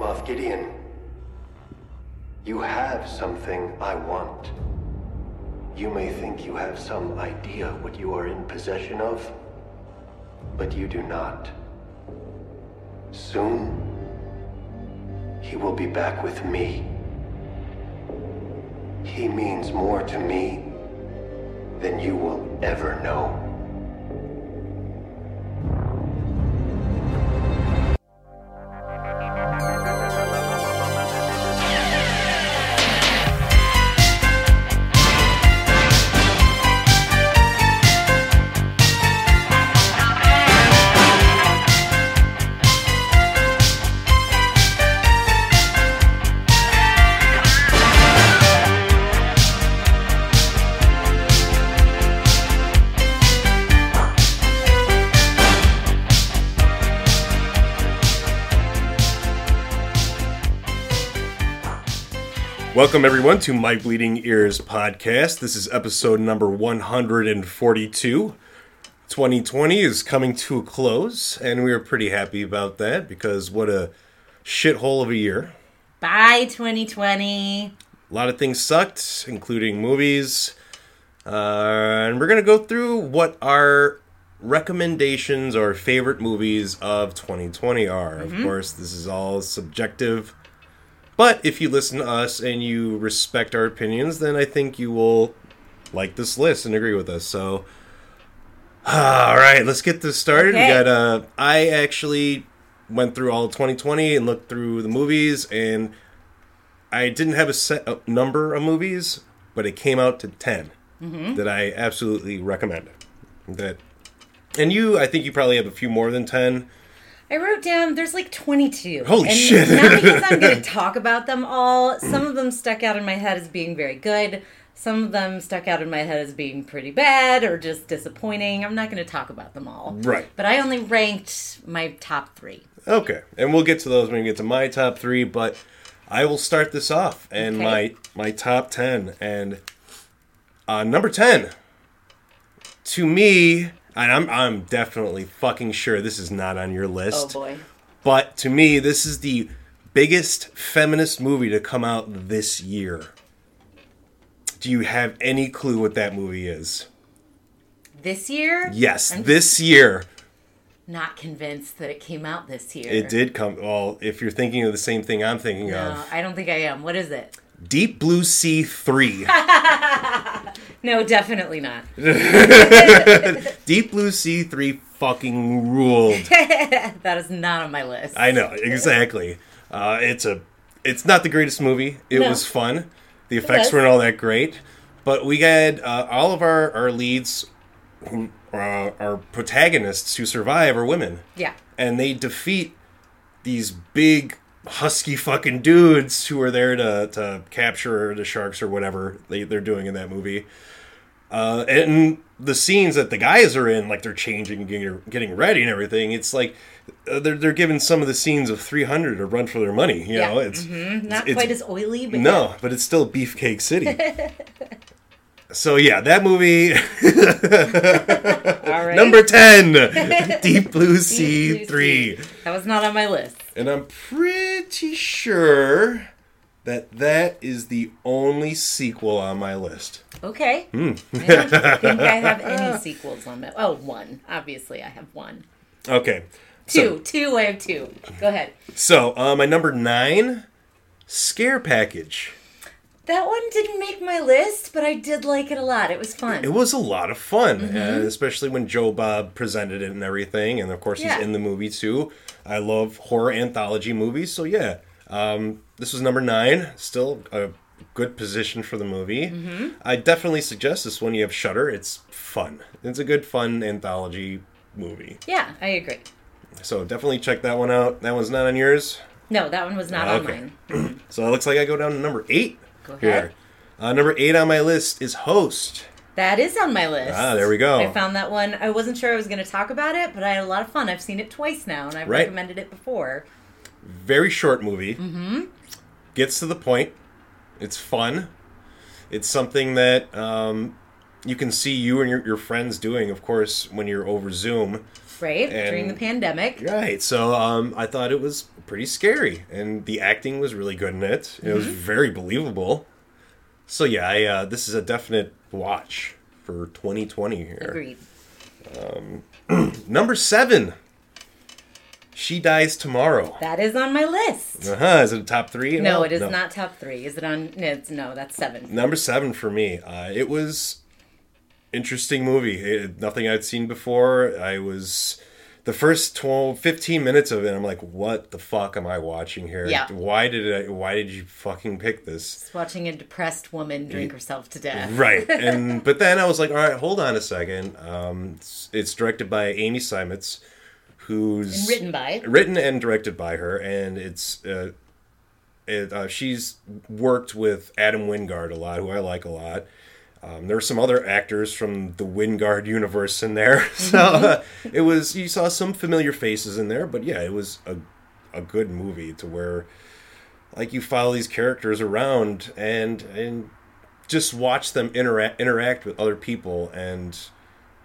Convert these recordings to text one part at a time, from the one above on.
Moff Gideon, you have something I want. You may think you have some idea what you are in possession of, but you do not. Soon, he will be back with me. He means more to me than you will ever know. Welcome, everyone, to My Bleeding Ears podcast. This is episode number 142. 2020 is coming to a close, and we are pretty happy about that because what a shithole of a year. Bye, 2020. A lot of things sucked, including movies. Uh, and we're going to go through what our recommendations or favorite movies of 2020 are. Of course, this is all subjective. But if you listen to us and you respect our opinions, then I think you will like this list and agree with us. So, all right, let's get this started. Okay. We got. Uh, I actually went through all of 2020 and looked through the movies, and I didn't have a set a number of movies, but it came out to 10 that I absolutely recommend. That, and you, I think you probably have a few more than 10. I wrote down there's like 22. Holy and shit. not because I'm going to talk about them all. Some of them stuck out in my head as being very good. Some of them stuck out in my head as being pretty bad or just disappointing. I'm not going to talk about them all. Right. But I only ranked my top three. Okay, and we'll get to those when we get to my top three. But I will start this off and Okay. my my top ten and uh, number ten to me, and I'm I'm definitely fucking sure this is not on your oh, list. Oh boy. But to me, this is the biggest feminist movie to come out this year. Do you have any clue what that movie is? This year? Yes, I'm this year not convinced that it came out this year. it did come. Well, if you're thinking of the same thing I'm thinking No, of, I don't think I am. What is it? Deep Blue Sea 3. No, definitely not. Deep Blue Sea 3 fucking ruled. that is not on my list. I know, exactly. Uh, it's a it's not the greatest movie. It No. was fun. The effects weren't all that great, but we had uh, all of our our leads who uh, our protagonists who survive are women. yeah. and they defeat these big husky fucking dudes who are there to, to capture the sharks or whatever they, they're doing in that movie. Uh, and the scenes that the guys are in, like they're changing and getting, getting ready and everything, it's like uh, they're, they're giving some of the scenes of 300 a run for their money. You Yeah. know, it's Not it's- quite as oily, but no, but it's still Beefcake City. so yeah, that movie All right. number 10, Deep Blue Sea Blue 3. Sea. That was not on my list. And I'm pretty sure that that is the only sequel on my list. Okay. Hmm. I don't think I have any sequels on my. Oh, one. Obviously, I have one. Okay. Two. two. I have two. Go ahead. So, uh, my number nine, Scare Package. That one didn't make my list, but I did like it a lot. It was fun. It was a lot of fun, Mm-hmm. uh, especially when Joe Bob presented it and everything. And of course, Yeah. he's in the movie too. I love horror anthology movies, so yeah. Um, this was number nine. Still a good position for the movie. Mm-hmm. I definitely suggest this one. You have Shutter. It's fun. It's a good fun anthology movie. yeah, I agree. So definitely check that one out. That one's not on yours. No, that one was not Okay. on mine. So it looks like I go down to number eight Go ahead. here. Uh, number eight on my list is Host. That is on my list. Ah, there we go. I found that one. I wasn't sure I was going to talk about it, but I had a lot of fun. I've seen it twice now, and I've Right. recommended it before. Very short movie. Mm-hmm. Gets to the point. It's fun. It's something that um, you can see you and your, your friends doing, of course, when you're over Zoom. Right And- during the pandemic. Right. So um, I thought it was pretty scary, and the acting was really good in it. It was very believable. So yeah, I, uh, this is a definite watch for 2020 here. Agreed. Number seven. She dies tomorrow. That is on my list. Uh huh. Is it a top three? No, all? it is not top three. Is it on? No, no that's seven. Number seven for me. Uh, it was interesting movie. It, nothing I'd seen before. I was the first 12, 15 minutes of it. I'm like, what the fuck am I watching here? Yeah. Why did I? Why did you fucking pick this? It's watching a depressed woman drink herself to death. Right. And but then I was like, all right, hold on a second. Um, it's, it's directed by Amy Seimetz, who's And written by. written and directed by her, and it's uh, it, uh, she's worked with Adam Wingard a lot, who I like a lot. Um, there were some other actors from the Wingard universe in there, so uh, it was you saw some familiar faces in there. But yeah, it was a a good movie to where like you follow these characters around and and just watch them interact interact with other people and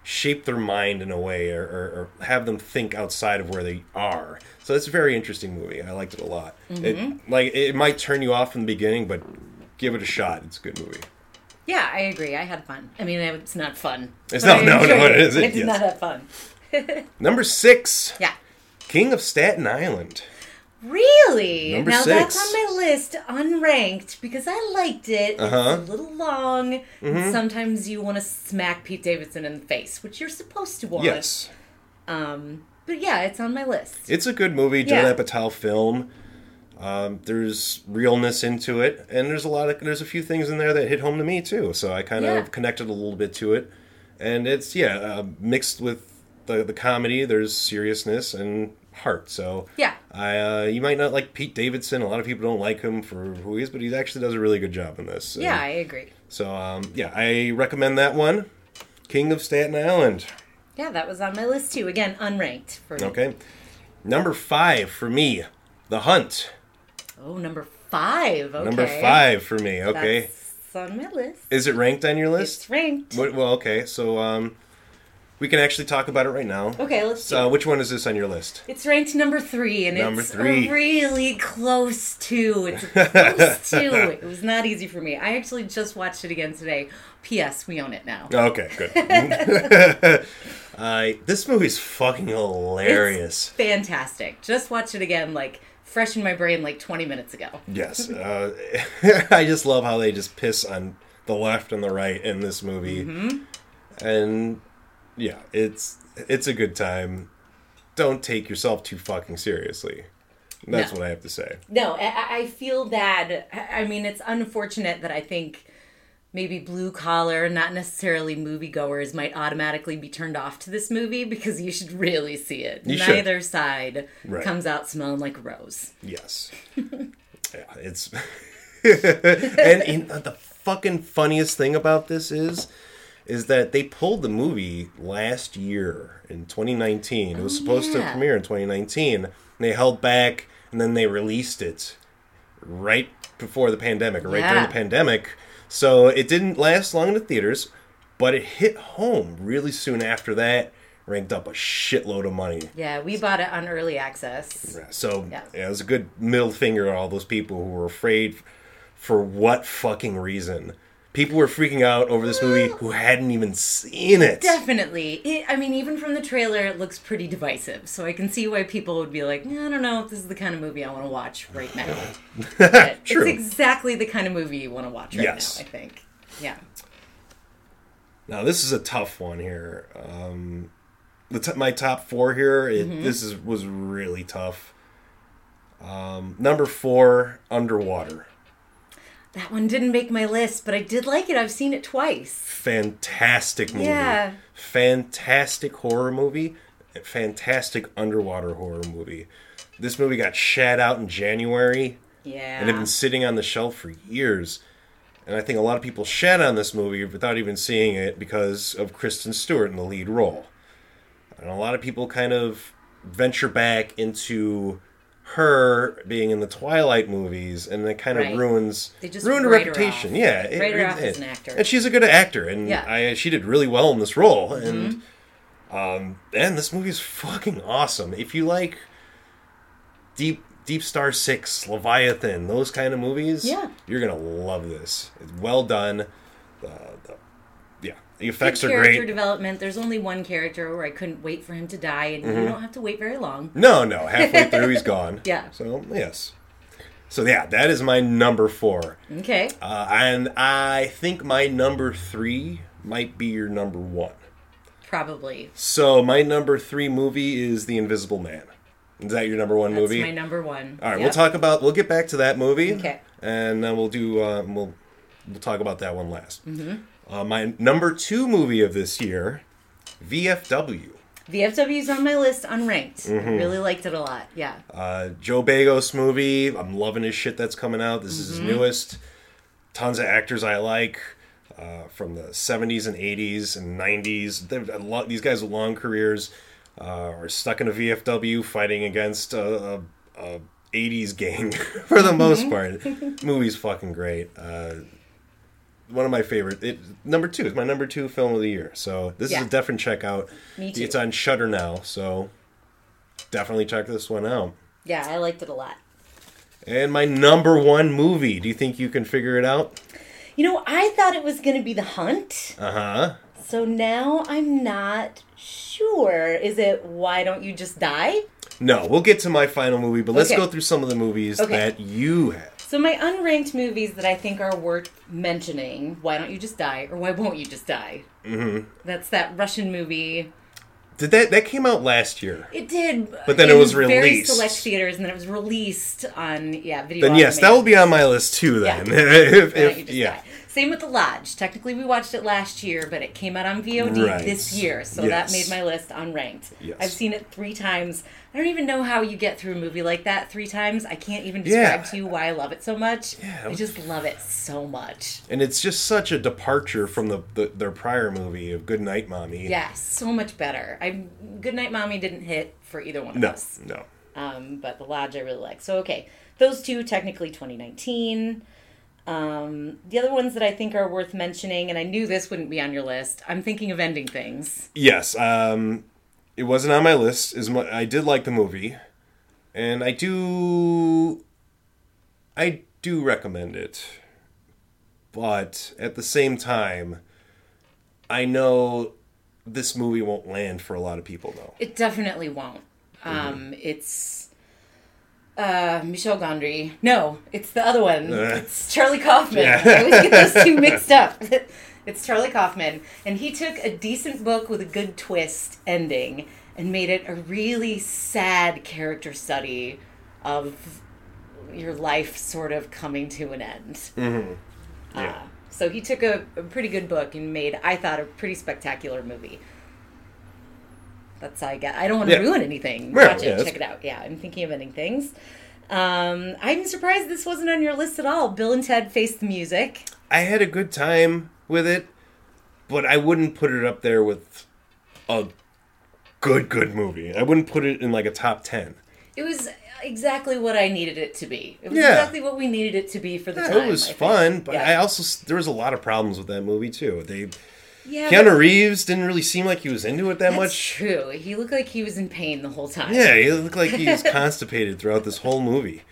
shape their mind in a way or, or, or have them think outside of where they are. So it's a very interesting movie. I liked it a lot. It like it might turn you off in the beginning, but give it a shot. It's a good movie. Yeah, I agree. I had fun. I mean, it's not fun. It's not- no, no, it isn't, I did yes. not have fun. Number six, Yeah. King of Staten Island. Really? Number now six. that's on my list, unranked, because I liked it. Uh-huh. It's a little long. Mm-hmm. Sometimes you want to smack Pete Davidson in the face, which you're supposed to want. Yes, Um, but yeah, it's on my list. it's a good movie. Yeah. Judd Apatow film. Um, there's realness into it, and there's a lot of there's a few things in there that hit home to me too. So I kind Yeah. of connected a little bit to it, and it's yeah uh, mixed with the the comedy. There's seriousness and heart. So Yeah. I uh, you might not like Pete Davidson. A lot of people don't like him for who he is, but he actually does a really good job in this. And Yeah, I agree. So um, yeah, I recommend that one. King of Staten Island. Yeah, that was on my list too. Again, unranked for me. Okay. Number five for me, The Hunt. Oh, number five. Okay. Number five for me. Okay. That's on my list. Is it ranked on your list? It's ranked. What, well, okay. So um, we can actually talk about it right now. Okay, let's So it. which one is this on your list? It's ranked number three, and Number it's three. really close to. It's close to. It was not easy for me. I actually just watched it again today. P.S. We own it now. Okay, good. uh, this movie's fucking hilarious. Fantastic. Just watch it again, like fresh in my brain, like 20 minutes ago. Yes, uh, I just love how they just piss on the left and the right in this movie, Mm-hmm. and yeah, it's it's a good time. Don't take yourself too fucking seriously. That's No. what I have to say. No, I, I feel bad. I I mean, it's unfortunate that I think maybe blue collar, not necessarily moviegoers, might automatically be turned off to this movie because you should really see it. You should. Neither side Right. comes out smelling like a rose. Yes, yeah, it's and in, uh, the fucking funniest thing about this is is that they pulled the movie last year in 2019. It was supposed to Oh, premiere in 2019. And they held back and then they released it right before the pandemic or right during the pandemic. So it didn't last long in the theaters, but it hit home really soon after that. Ranked up a shitload of money. Yeah, we bought it on early access. So Yeah. yeah. it was a good middle finger at all those people who were afraid for what fucking reason. People were freaking out over this movie who hadn't even seen it. Definitely. It, I mean, even from the trailer, it looks pretty divisive. So I can see why people would be like, I don't know if this is the kind of movie I want to watch right now. True. It's exactly the kind of movie you want to watch right Yes. now, I think. Yeah. Now this is a tough one here. Um, the t- my top four here. It, Mm-hmm. This is was really tough. Um, number four, Underwater. That one didn't make my list, but I did like it. I've seen it twice. Fantastic movie. Yeah. Fantastic horror movie. Fantastic underwater horror movie. This movie got shat out in January. Yeah. and have been sitting on the shelf for years. And I think a lot of people shat on this movie without even seeing it because of Kristen Stewart in the lead role. And a lot of people kind of venture back into her being in the Twilight movies, and that kind of Right. ruins They just ruined her her reputation. off. Yeah, Write her off as an actor. and she's a good actor, and Yeah. Mm-hmm. I, she did really well in this role. And Um, and this movie is fucking awesome. If you like Deep Deep Star Six, Leviathan, those kind of movies, Yeah. you're gonna love this. It's well done. The, the, the Good effects are character great. development. There's only one character where I couldn't wait for him to die, and Mm-hmm. you don't have to wait very long. No, no, halfway through he's gone. Yeah. So yes. So yeah, that is my number four. Okay. Uh, and I think my number three might be your number one. Probably. So my number three movie is The Invisible Man. Is that your number one That's movie? my number one. All right, Yep. we'll talk about. We'll get back to that movie. Okay. And then we'll do. Uh, we'll we'll talk about that one last. Mm-hmm. Uh, my number two movie of this year, VFW. VFW's on my list, unranked. Mm-hmm. Really liked it a lot. Yeah. Uh, Joe Begos movie. I'm loving his shit that's coming out. This is his Mm-hmm. newest. Tons of actors I like uh, from the 70s and 80s and 90s. They've a lot, these guys with long careers uh, are stuck in a VFW fighting against a, a, a 80s gang for the most Mm-hmm. part. Movie's fucking great. One of my favorite. It, number two is my number two film of the year. So this Yeah. is a definite check out. Me too. It's on Shutter now, so definitely check this one out. Yeah, I liked it a lot. And my number one movie. Do you think you can figure it out? You know, I thought it was going to be The Hunt. Uh huh. So now I'm not sure. Is it Why Don't You Just Die? No, we'll get to my final movie, but let's Okay. go through some of the movies Okay. that you have. So my unranked movies that I think are worth mentioning, Why Don't You Just Die or Why Won't You Just Die? Mm-hmm. That's that Russian movie. Did that that came out last year? It did, But then it was Very released. select theaters, and then it was released on yeah video. Then yes, that will be on my list too. Yeah. Then, if, Why if- yeah, Die? Same with The Lodge. Technically, we watched it last year, but it came out on VOD Right. this year, so Yes. that made my list unranked. Yes. I've seen it three times. I don't even know how you get through a movie like that three times. I can't even Yeah. describe to you why I love it so much. Yeah, I just love it so much. and it's just such a departure from the, the their prior movie of Good Night Mommy. Yeah, so much better. I Good Night Mommy didn't hit for either one of No, us. no. Um, but The Lodge I really like. So okay, those two technically 2019. Um, the other ones that I think are worth mentioning, and I knew this wouldn't be on your list. I'm thinking of ending things. Yes, um, it wasn't on my list. As mu I did like the movie, and I do, I do recommend it. But at the same time, I know this movie won't land for a lot of people, though. It definitely won't. Um, it's uh, Michel Gondry. No, it's the other one. Uh. It's Charlie Kaufman. Yeah. I always get those two mixed up. it's Charlie Kaufman, and he took a decent book with a good twist ending and made it a really sad character study of your life sort of coming to an end. Mm-hmm. Uh, yeah. So he took a, a pretty good book and made, I thought, a pretty spectacular movie. That's how I get. I don't want to Yeah. ruin anything. Right, Watch it, check it out. Yeah, I'm thinking of ending things. Um, I'm surprised this wasn't on your list at all. Bill and Ted Face the Music. I had a good time with it, but I wouldn't put it up there with a good, good movie. I wouldn't put it in like a top 10. It was exactly what I needed it to be. It was Yeah. exactly what we needed it to be for the Yeah, time. it was I think. fun, but Yeah. I also there was a lot of problems with that movie too. They yeah, Keanu Reeves didn't really seem like he was into it that that's much. true. He looked like he was in pain the whole time. Yeah, he looked like he was constipated throughout this whole movie.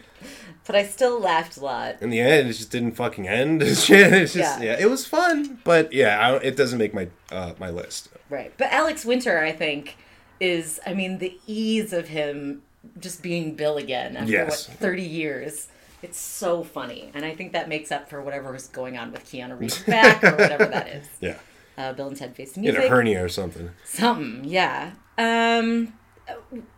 but I still laughed a lot. In the end, it just didn't fucking end. It's just, Yeah. yeah. it was fun, but yeah, I, it doesn't make my uh, my list. Right. But Alex Winter, I think, is, I mean, the ease of him just being Bill again after, Yes. what, 30 years. It's so funny. And I think that makes up for whatever was going on with Keanu Reeves' back or whatever that is. Yeah, Uh, Bill and Ted Face the in a hernia or something. Something, yeah. Um,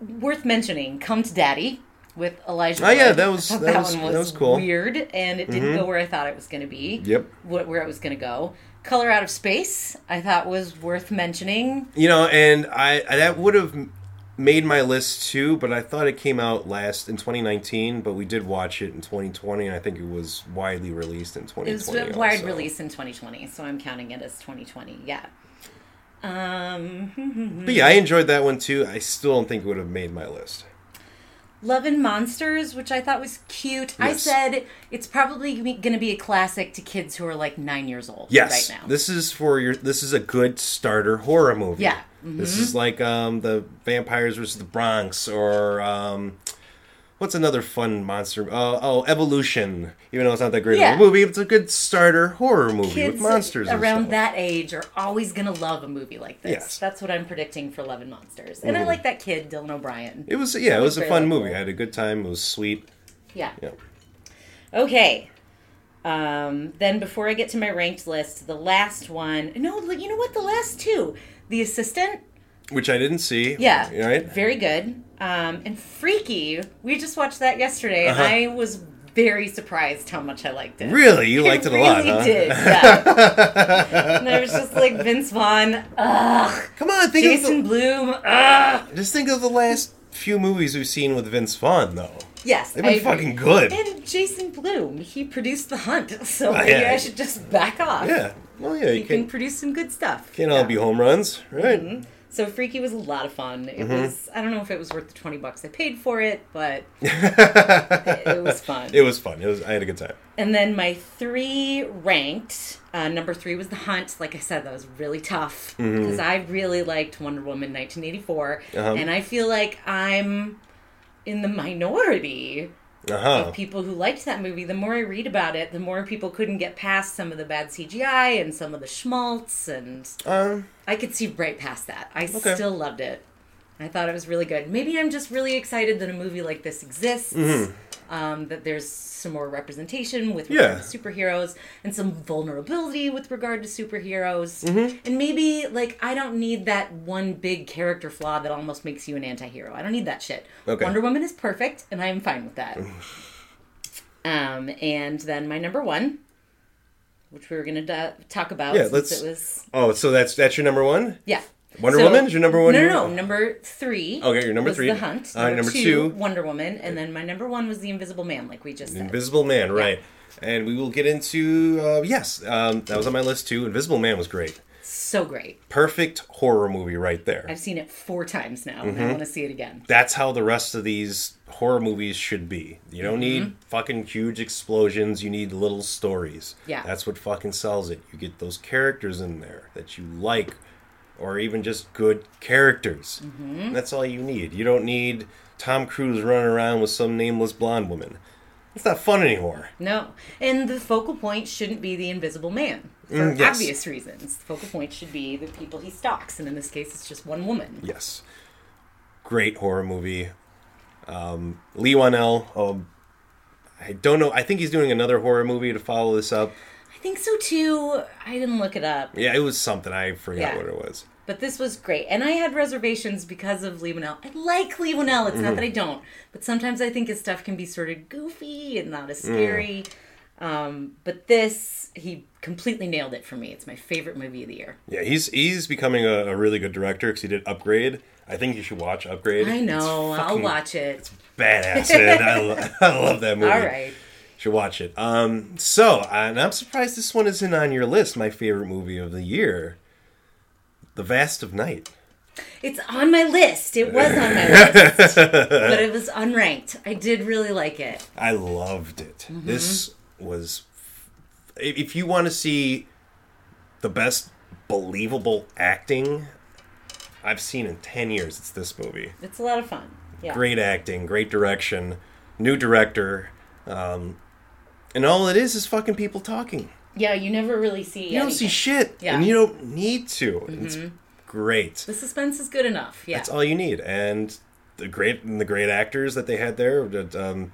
worth mentioning, Come to Daddy with Elijah Oh, yeah, that was- thought that was- that was cool. Mm-hmm. Weird, and it didn't go where I thought it was going to be. Yep. Wh- Where it was going to go. Color Out of Space, I thought was worth mentioning. You know, and I, I that would have made my list too, but I thought it came out last in 2019, but we did watch it in 2020, and I think it was widely released in 2020. It 2020. was a wide also. release in 2020, so I'm counting it as 2020. Yeah. Um, But yeah, I enjoyed that one too. I still don't think it would have made my list. Love and Monsters, which I thought was cute. I said it's probably going to be a classic to kids who are like nine years old Yes, right now. this is for your. This is a good starter horror movie. yeah, This is like um, the vampires versus the Bronx, or um, what's another fun monster? Uh, oh, Evolution. Even though it's not that great Yeah. of a movie, it's a good starter horror movie Kids with monsters around that age are always gonna love a movie like this. Yes. Mm-hmm. That's what I'm predicting for Love and Monsters. And I like that kid, Dylan O'Brien. It was yeah, it was was a fun movie. I had a good time. It was sweet. Yeah. Yeah. Okay. Um, then before I get to my ranked list, the last one. No, you know what? The last two. The Assistant. Which I didn't see. Yeah. Right. Very good. Um, and Freaky. We just watched that yesterday, Uh-huh. and I was very surprised how much I liked it. Really, you liked it a lot, really huh? did, yeah. and I was just like Vince Vaughn, ugh, Come on, think Jason of Blum, ugh. just think of the last few movies we've seen with Vince Vaughn, though. Yes, They've I been agree. fucking good. And Jason Blum, he produced The Hunt, so Oh, maybe yeah. I should just back off. Yeah. Well, yeah, you He can can. produce some good stuff. Can't all be home runs, right? So Freaky was a lot of fun. It Mm-hmm. was I don't know if it was worth the twenty bucks I paid for it, but it, it was fun. It was fun. It was. I had a good time. And then my three ranked. Uh, number three was The Hunt. Like I said, that was really tough because I really liked Wonder Woman 1984, Mm-hmm. Uh-huh. and I feel like I'm in the minority Uh huh. of people who liked that movie. The more I read about it, the more people couldn't get past some of the bad CGI and some of the schmaltz, and Um. I could see right past that. I Okay. still loved it. I thought it was really good. Maybe I'm just really excited that a movie like this exists. Um, that there's some more representation with regard Mm-hmm. Yeah. to superheroes and some vulnerability with regard to superheroes. Mm-hmm. And maybe like I don't need that one big character flaw that almost makes you an anti-hero. I don't need that shit. Okay. Wonder Woman is perfect and I am fine with that. um, and then my number one, which we were going to talk about Yeah, since let's- it was Oh, so that's that's your number one. yeah. Wonder Woman is your number one? No, no, no. Number three. Okay, your number three. The Hunt. Right, Number, number two, two. Wonder Woman, and then my number one was The Invisible Man, like we just said. Invisible Man, right? And we will get into uh, yes, um, that was on my list too. Invisible Man was great. so great. Perfect horror movie right there. I've seen it four times now, Mm-hmm. and I want to see it again. that's how the rest of these horror movies should be. You don't need Mm-hmm. fucking huge explosions. You need little stories. Yeah. That's what fucking sells it. You get those characters in there that you like, or even just good characters. Mm-hmm. That's all you need. You don't need Tom Cruise running around with some nameless blonde woman. It's not fun anymore. No, and the focal point shouldn't be the Invisible Man for Mm, yes. obvious reasons. The focal point should be the people he stalks, and in this case, it's just one woman. Yes. Great horror movie. Um, Leigh Whannell. Um, I don't know. I think he's doing another horror movie to follow this up. I think so too. I didn't look it up. Yeah, it was something. I forgot Yeah. what it was. But this was great. And I had reservations because of Leigh Whannell. I like Leigh Whannell. It's not Mm-hmm. that I don't. But sometimes I think his stuff can be sort of goofy and not as Mm. scary. Um, but this, he completely nailed it for me. It's my favorite movie of the year. Yeah, he's he's becoming a, a really good director because he did Upgrade. I think you should watch Upgrade. I know. I'll watch it. It's Badass, man. I, lo- I love that movie. All right. Should watch it. Um, so and I'm surprised this one isn't on your list. My favorite movie of the year, The Vast of Night. It's on my list. It was on my list. but it was unranked. I did really like it. I loved it. This was. If if you want to see the best believable acting I've seen in 10 years, it's this movie. It's a lot of fun. Yeah. Great acting, great direction, new director. Um, and all it is is fucking people talking. Yeah, you never really see You don't see shit. Yeah. Mm-hmm. And you don't need to. It's great. The suspense is good enough. Yeah. That's all you need. And the great and the great actors that they had there um,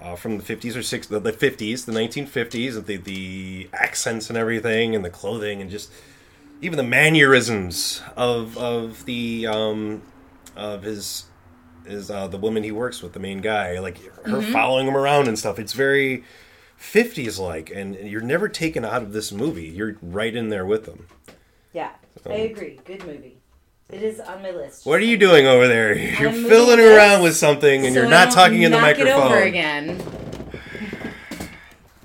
uh, from the 50s or 60s, the, the 50s, the 1950s, the, the accents and everything, and the clothing, and just even the mannerisms of of the um, of his is uh, the woman he works with, the main guy, like her following him around and stuff. It's very 50s like, and you're never taken out of this movie. You're right in there with them. Yeah, I agree. Good movie. It is on my list. What are you doing over there? You're moving fiddling this around with something and So you're not talking in the microphone. It over again.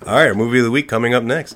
All right, our movie of the week coming up next.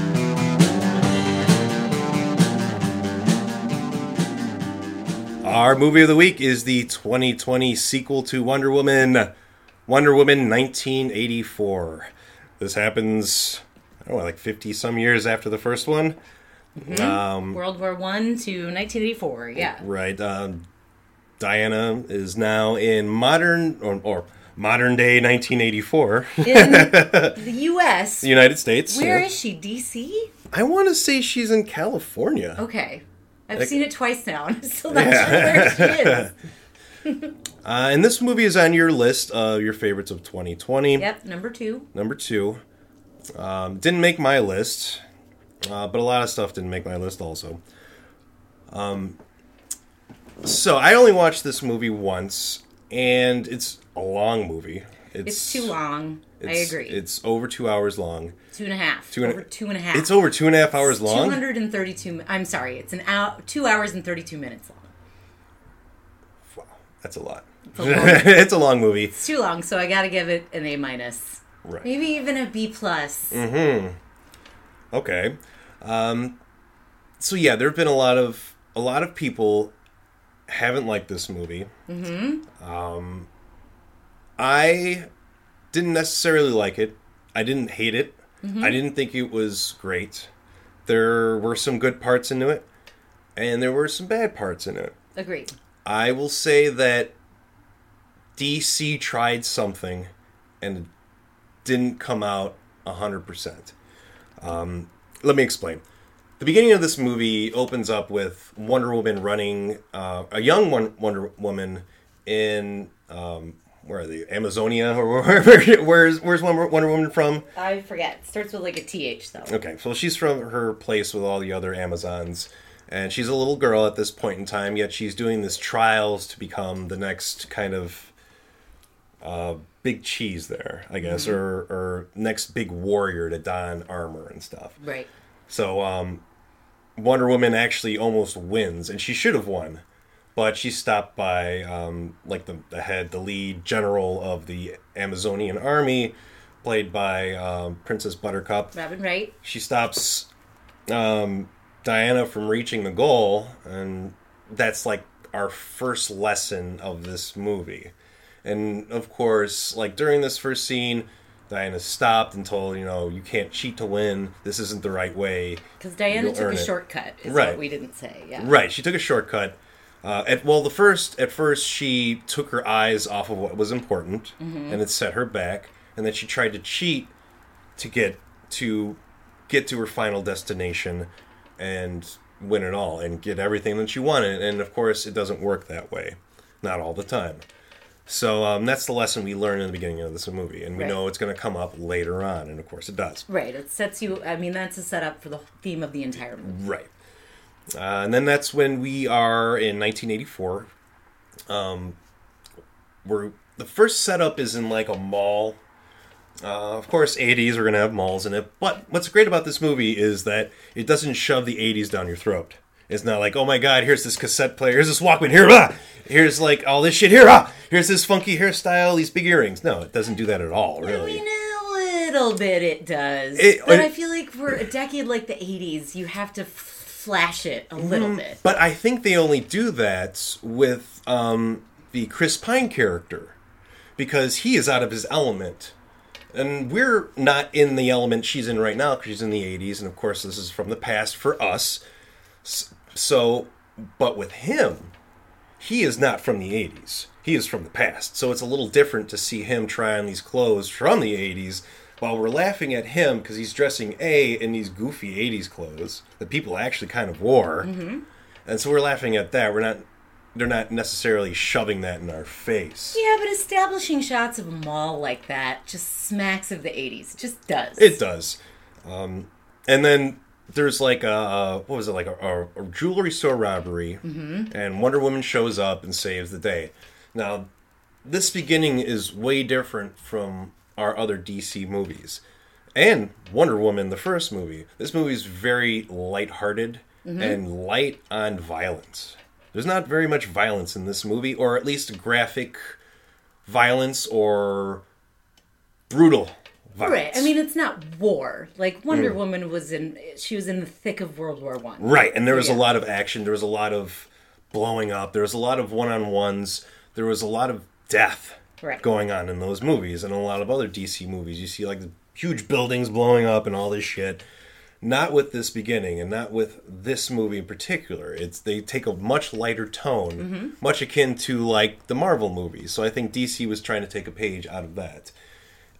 Our movie of the week is the 2020 sequel to Wonder Woman, Wonder Woman 1984. This happens, I don't know, like 50 some years after the first one. World War One to 1984. Yeah. Right. Um, Diana is now in modern or, or modern day 1984, In the U.S. United States. Where yeah. is she? D.C. I want to say she's in California. Okay. I've Like- seen it twice now. I'm still not sure where she is. Uh, and this movie is on your list of your favorites of 2020. Yep, number two. Number two. Um, didn't make my list, uh, but a lot of stuff didn't make my list also. Um, so I only watched this movie once, and it's a long movie. It's, It's too long. I agree. It's over two hours long. two and a half. Two and over two and a half. It's over two and a half hours long. 232. mi- I'm sorry. It's an hour, two hours and 32 minutes long. Wow, that's a lot. It's a long- it's a long movie. It's too long, so I got to give it an A minus. Right. Maybe even a B plus. Mm-hmm. Okay. Um, so yeah, there have been a lot of a lot of people haven't liked this movie. Mm-hmm. Um, I didn't necessarily like it. I didn't hate it. I didn't think it was great. There were some good parts into it, and there were some bad parts in it. Agreed. I will say that DC tried something and it didn't come out 100%. Um, let me explain. The beginning of this movie opens up with Wonder Woman running, uh, a young Wonder Woman in, um, where are they, Amazonia or wherever, where's, where's Wonder Wonder Woman from? I forget. It starts with like a TH, though. Okay, so she's from her place with all the other Amazons, and she's a little girl at this point in time. Yet she's doing this trials to become the next kind of uh, big cheese there, I guess, or or next big warrior to don armor and stuff. Right. So um, Wonder Woman actually almost wins, and she should have won, but she's stopped by um, like the, the head, the lead general of the Amazonian army, played by um, Princess Buttercup Robin Wright. she stops um, Diana from reaching the goal, and that's like our first lesson of this movie. And of course, like during this first scene, Diana stopped and told you know you can't cheat to win. This isn't the right way. Because Diana You'll took a it. shortcut, is Right. what we didn't say. Yeah. Right, she took a shortcut. Uh, at well, the first at first she took her eyes off of what was important, and it set her back. And then she tried to cheat to get to get to her final destination and win it all and get everything that she wanted. And of course, it doesn't work that way, not all the time. So um, that's the lesson we learn in the beginning of this movie, and we Right. know it's going to come up later on, and of course it does. Right. It sets you. I mean, that's a setup for the theme of the entire movie. Right. Uh, and then that's when we are in 1984. Um, we're the first setup is in like a mall. Uh, of course, 80s are going to have malls in it. But what's great about this movie is that it doesn't shove the 80s down your throat. It's not like, oh my god, here's this cassette player, here's this Walkman, here, ah! here's like all this shit, here, ah! here's this funky hairstyle, these big earrings. No, it doesn't do that at all, I really. mean, a little bit it does. It- but it- I feel like for a decade like the 80s, you have to flash it a little bit. But I think they only do that with um, the Chris Pine character because he is out of his element. And we're not in the element she's in right now because she's in the 80s. And of course, this is from the past for us. So, but with him, he is not from the 80s. He is from the past. So it's a little different to see him try on these clothes from the 80s while we're laughing at him because he's dressing A in these goofy 80s clothes that people actually kind of wore. And so we're laughing at that. We're not, they're not necessarily shoving that in our face. Yeah, but establishing shots of a mall like that just smacks of the 80s. It just does. It does. Um, and then there's like a, what was it like a, a, a jewelry store robbery, and Wonder Woman shows up and saves the day. Now, this beginning is way different from our other DC movies. And Wonder Woman, the first movie. This movie is very lighthearted mm-hmm. and light on violence. There's not very much violence in this movie, or at least graphic violence or brutal violence. Right. I mean, it's not war. Like Wonder mm. Woman was in. She was in the thick of World War One. Right, and there was Yeah. a lot of action. There was a lot of blowing up. There was a lot of one-on-ones. There was a lot of death Right. going on in those movies, and a lot of other DC movies. You see like huge buildings blowing up and all this shit. Not with this beginning, and not with this movie in particular. It's they take a much lighter tone, Mm-hmm. much akin to like the Marvel movies. So I think DC was trying to take a page out of that,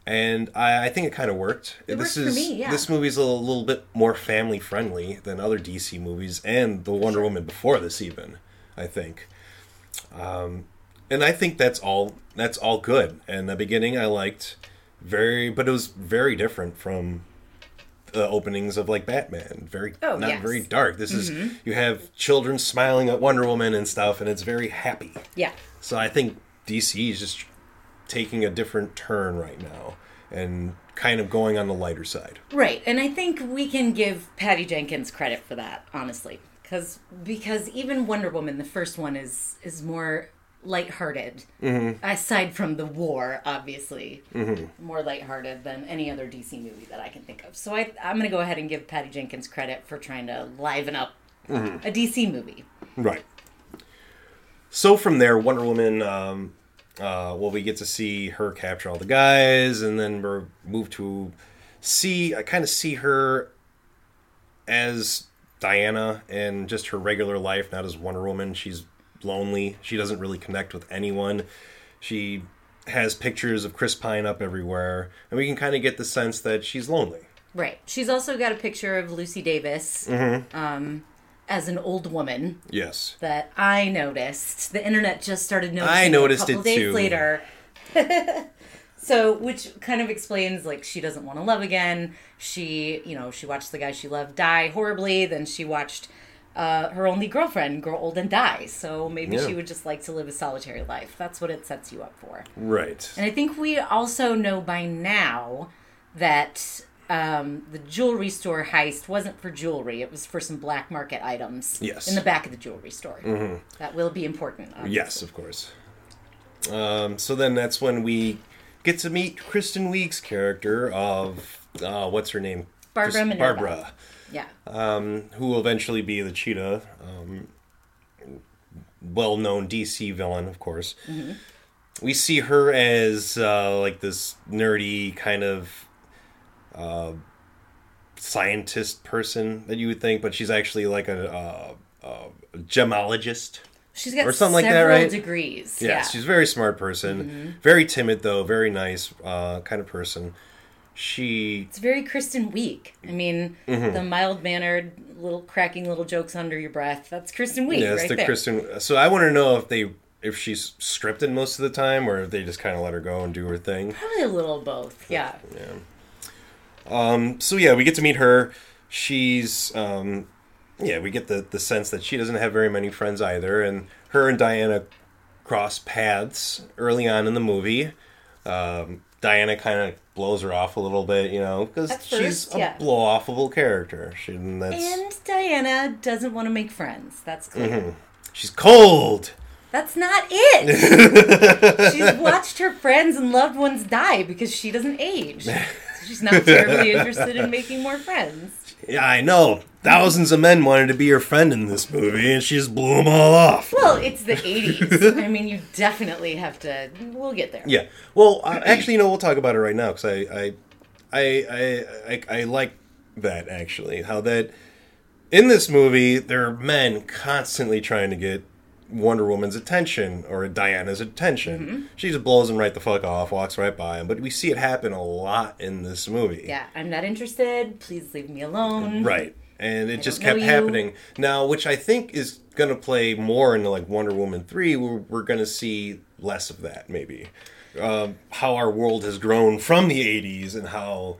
and I, I think it kind of worked. It this worked for is me, yeah. this movie's a little, little bit more family friendly than other DC movies and the Wonder Woman before this even, I think. Um, and I think that's all that's all good. And the beginning I liked very but it was very different from the openings of like Batman. Very Oh, not yes. Mm-hmm. very dark. This is you have children smiling at Wonder Woman and stuff and it's very happy. Yeah. So I think DC is just taking a different turn right now and kind of going on the lighter side. Right, and I think we can give Patty Jenkins credit for that, honestly, because because even Wonder Woman, the first one, is is more lighthearted. Mm-hmm. Aside from the war, obviously, Mm-hmm. more lighthearted than any other DC movie that I can think of. So I, I'm going to go ahead and give Patty Jenkins credit for trying to liven up Mm-hmm. a DC movie. Right. So from there, Wonder Woman. Um, uh, well, we get to see her capture all the guys, and then we're moved to see. I kind of see her as Diana and just her regular life, not as Wonder Woman. She's lonely. She doesn't really connect with anyone. She has pictures of Chris Pine up everywhere, and we can kind of get the sense that she's lonely. Right. She's also got a picture of Lucy Davis Mm-hmm. um, as an old woman. Yes. that I noticed. The internet just started noticing. I noticed a couple it days too. later. so, which kind of explains like she doesn't want to love again. She, you know, she watched the guy she loved die horribly. Then she watched uh, her only girlfriend grow old and die. So maybe Yeah. she would just like to live a solitary life. That's what it sets you up for. Right. And I think we also know by now that um, the jewelry store heist wasn't for jewelry. It was for some black market items Yes. in the back of the jewelry store. That will be important. obviously. Yes, of course. Um, so then that's when we get to meet Kristen Wiig's character of uh, what's her name? Barbara. Barbara, Yeah. who will eventually be the Cheetah, um, well-known DC villain, of course. Mm-hmm. We see her as uh, like this nerdy kind of uh, scientist person that you would think, but she's actually like a, uh, a gemologist. She's got Or something like that, several right? degrees. Yeah, yeah. Mm-hmm. she's a very smart person. Very timid though, very nice uh, kind of person. She It's very Kristen Wiig. I mean, Mm-hmm. the mild mannered, little cracking little jokes under your breath. That's Kristen Wiig yeah, right the there. Kristen. So I want to know if they if she's scripted most of the time or if they just kind of let her go and do her thing. Probably a little of both. Yeah. Yeah. Um so yeah, we get to meet her. She's um, yeah, we get the the sense that she doesn't have very many friends either, and her and Diana cross paths early on in the movie. Um, Diana kind of blows her off a little bit, you know, because she's a yeah. blow offable character. She, and that's And Diana doesn't want to make friends. That's clear. Mm-hmm. she's cold. That's not it. She's watched her friends and loved ones die because she doesn't age. So she's not terribly interested in making more friends. Yeah, I know. Thousands of men wanted to be her friend in this movie, and she just blew them all off. Well, it's the 80s. I mean, you definitely have to. We'll get there. Yeah. Well, uh, actually, you know, we'll talk about it right now because I, I, I, I, I, I like that actually. How that in this movie there are men constantly trying to get Wonder Woman's attention or Diana's attention. She just blows them right the fuck off, walks right by them. But we see it happen a lot in this movie. Yeah, I'm not interested. Please leave me alone. Right. And it just kept happening. Now, which I think is going to play more into like Wonder Woman 3, where we're going to see less of that, maybe. Um, how our world has grown from the 80s and how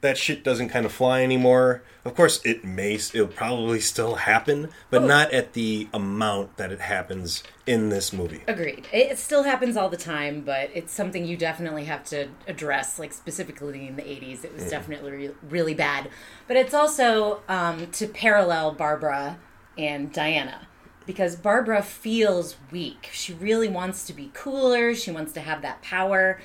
that shit doesn't kind of fly anymore. Of course, it may, it'll probably still happen, but Oh. not at the amount that it happens in this movie. Agreed. It still happens all the time, but it's something you definitely have to address. Like specifically in the '80s, it was definitely re- really bad. But it's also um, to parallel Barbara and Diana because Barbara feels weak. She really wants to be cooler. She wants to have that power.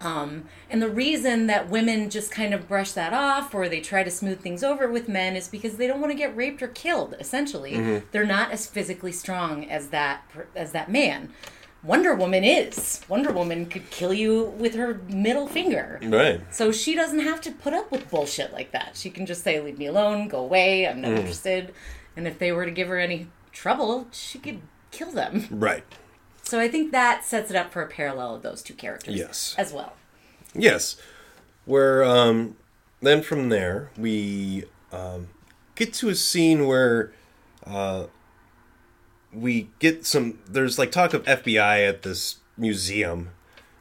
Um, and the reason that women just kind of brush that off or they try to smooth things over with men is because they don't want to get raped or killed. Essentially, they're not as physically strong as that as that man. Wonder Woman is. Wonder Woman could kill you with her middle finger. Right. So she doesn't have to put up with bullshit like that. She can just say, "Leave me alone, go away. I'm not interested." And if they were to give her any trouble, she could kill them. Right. So I think that sets it up for a parallel of those two characters. Yes. As well. Yes. Where um then from there we um get to a scene where uh we get some there's like talk of FBI at this museum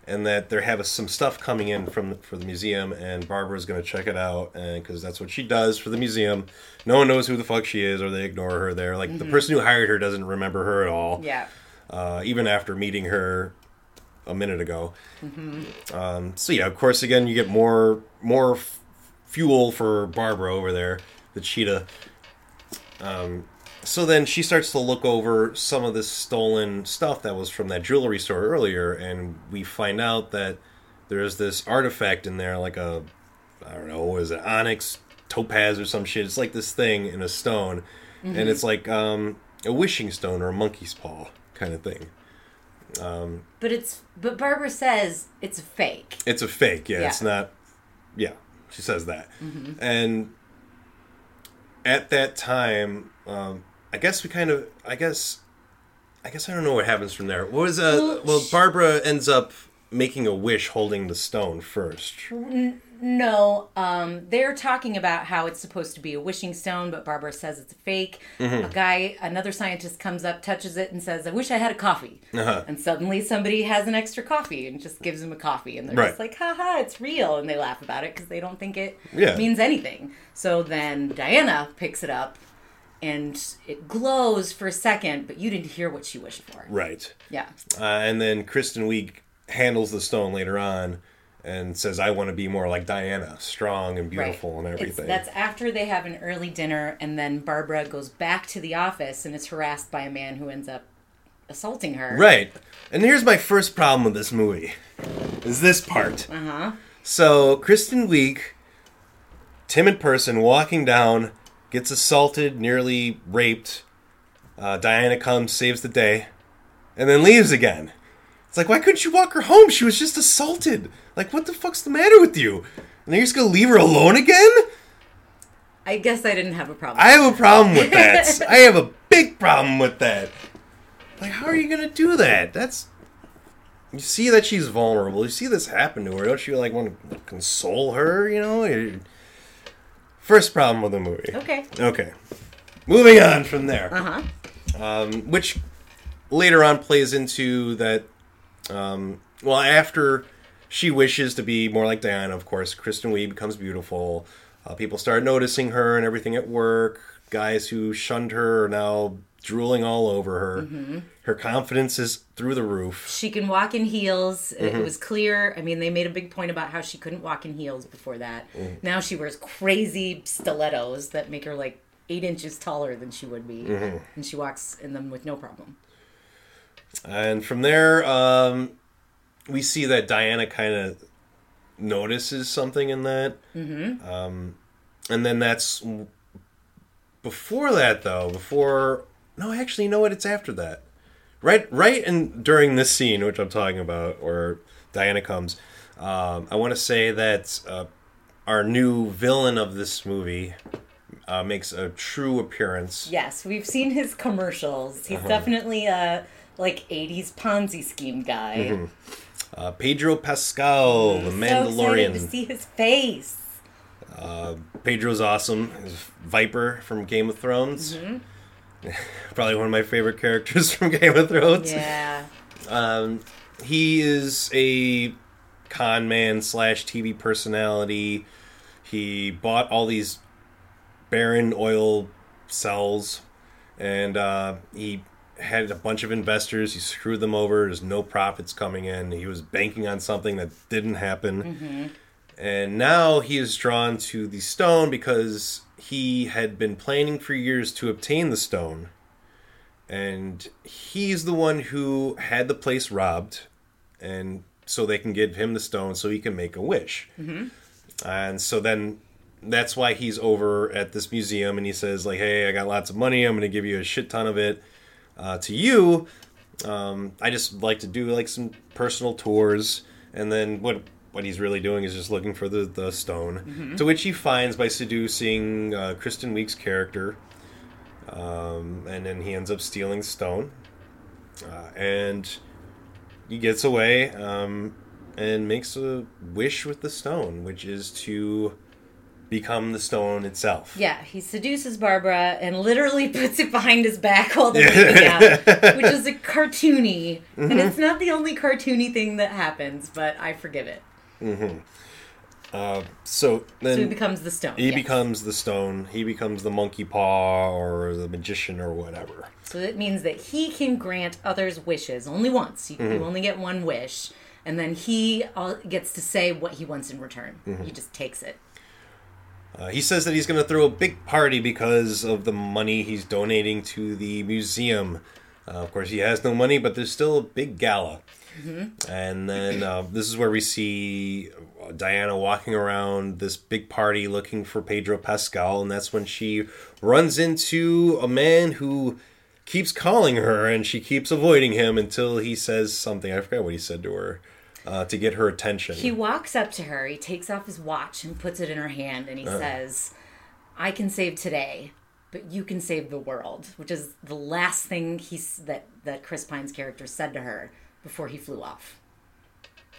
and that there have some stuff coming in from for the museum and Barbara's going to check it out and cuz that's what she does for the museum. No one knows who the fuck she is or they ignore her there. Like the person who hired her doesn't remember her at all Yeah. Uh, even after meeting her a minute ago. Um, so yeah, of course, again, you get more more f- fuel for Barbara over there, the cheetah. Um, so then she starts to look over some of this stolen stuff that was from that jewelry store earlier, and we find out that there's this artifact in there, like a I don't know, what is it onyx, topaz, or some shit? It's like this thing in a stone, and it's like um, a wishing stone or a monkey's paw kind of thing. Um, But it's but Barbara says it's a fake. It's a fake. Yeah, it's not. Yeah, she says that. And at that time, um, I guess we kind of. I guess. I guess I don't know what happens from there. What was uh? Well, Barbara ends up making a wish, holding the stone first. No, um, they're talking about how it's supposed to be a wishing stone, but Barbara says it's a fake. Mm-hmm. A guy, another scientist comes up, touches it, and says, "I wish I had a coffee." Uh-huh. And suddenly somebody has an extra coffee and just gives him a coffee, and they're Right. just like, "Ha ha, it's real!" And they laugh about it because they don't think it Yeah. means anything. So then Diana picks it up, and it glows for a second, but you didn't hear what she wished for. Right. Yeah. Uh, and then Kristen Wiig handles the stone later on and says, "I want to be more like Diana, strong and beautiful and It's- everything." that's after they have an early dinner, and then Barbara goes back to the office and is harassed by a man who ends up assaulting her. Right. And here's my first problem with this movie. Is this part. Uh-huh. So Kristen Wiig, timid person walking down, gets assaulted, nearly raped. Uh, Diana comes, saves the day, and then leaves again. It's like, why couldn't you walk her home? She was just assaulted. Like, what the fuck's the matter with you? And then you're just gonna leave her alone again? I guess I didn't have a problem. I have a problem with that. I have a big problem with that. Like, how are you gonna do that? That's you see that she's vulnerable. You see this happen to her. Don't you like want to console her? You know. First problem with the movie. okay. Okay. Moving on from there. Uh huh. Um, which later on plays into that. Um, well, after she wishes to be more like Diana, of course, Kristen Wiig becomes beautiful. Uh, people start noticing her and everything at work. Guys who shunned her are now drooling all over her. Her confidence is through the roof. She can walk in heels. Mm-hmm. It was clear. I mean, they made a big point about how she couldn't walk in heels before that. Mm. Now she wears crazy stilettos that make her like eight inches taller than she would be, Mm-hmm. and she walks in them with no problem. And from there, um, we see that Diana kind of notices something in that. Mm-hmm. Um, and then that's before that, though. Before no, actually, you know what? It's after that. Right, right, and during this scene, which I'm talking about, where Diana comes, um, I want to say that uh, our new villain of this movie uh, makes a true appearance. Yes, we've seen his commercials. He's Uh-huh. definitely a like '80s Ponzi scheme guy. Mm-hmm. Uh, Pedro Pascal, the Mandalorian. So excited to see his face. Pedro's awesome. He's Viper from Game of Thrones. Mm-hmm. Probably one of my favorite characters from Game of Thrones. Yeah. Um, he is a con man slash TV personality. He bought all these barren oil cells, and uh, he had a bunch of investors. He screwed them over. There's no profits coming in. He was banking on something that didn't happen. Mm-hmm. And now he is drawn to the stone because he had been planning for years to obtain the stone. And he's the one who had the place robbed. And so they can give him the stone so he can make a wish. Mm-hmm. And so then that's why he's over at this museum and he says, like, hey, I got lots of money. I'm going to give you a shit ton of it uh, to you. Um, I just like to do like some personal tours, and then what what he's really doing is just looking for the the stone, to which he finds by seducing uh, Kristen Wiig's character, um, and then he ends up stealing stone, uh, and he gets away um, and makes a wish with the stone, which is to become the stone itself. Yeah, he seduces Barbara and literally puts it behind his back while they're making out, which is a cartoony. Mm-hmm. And it's not the only cartoony thing that happens, but I forgive it. So then So he becomes the stone. He yes. becomes the stone. He becomes the monkey paw or the magician or whatever. So it means that he can grant others wishes only once. You, Mm-hmm. you only get one wish, and then he uh, gets to say what he wants in return. Mm-hmm. He just takes it. Uh, he says that he's going to throw a big party because of the money he's donating to the museum. Uh, of course, he has no money, but there's still a big gala. And then uh, this is where we see Diana walking around this big party looking for Pedro Pascal, and that's when she runs into a man who keeps calling her, and she keeps avoiding him until he says something. I forgot what he said to her uh, to get her attention. He walks up to her, he takes off his watch and puts it in her hand, and he Uh. says, I can save today, but you can save the world, which is the last thing he's, that, that Chris Pine's character said to her before he flew off.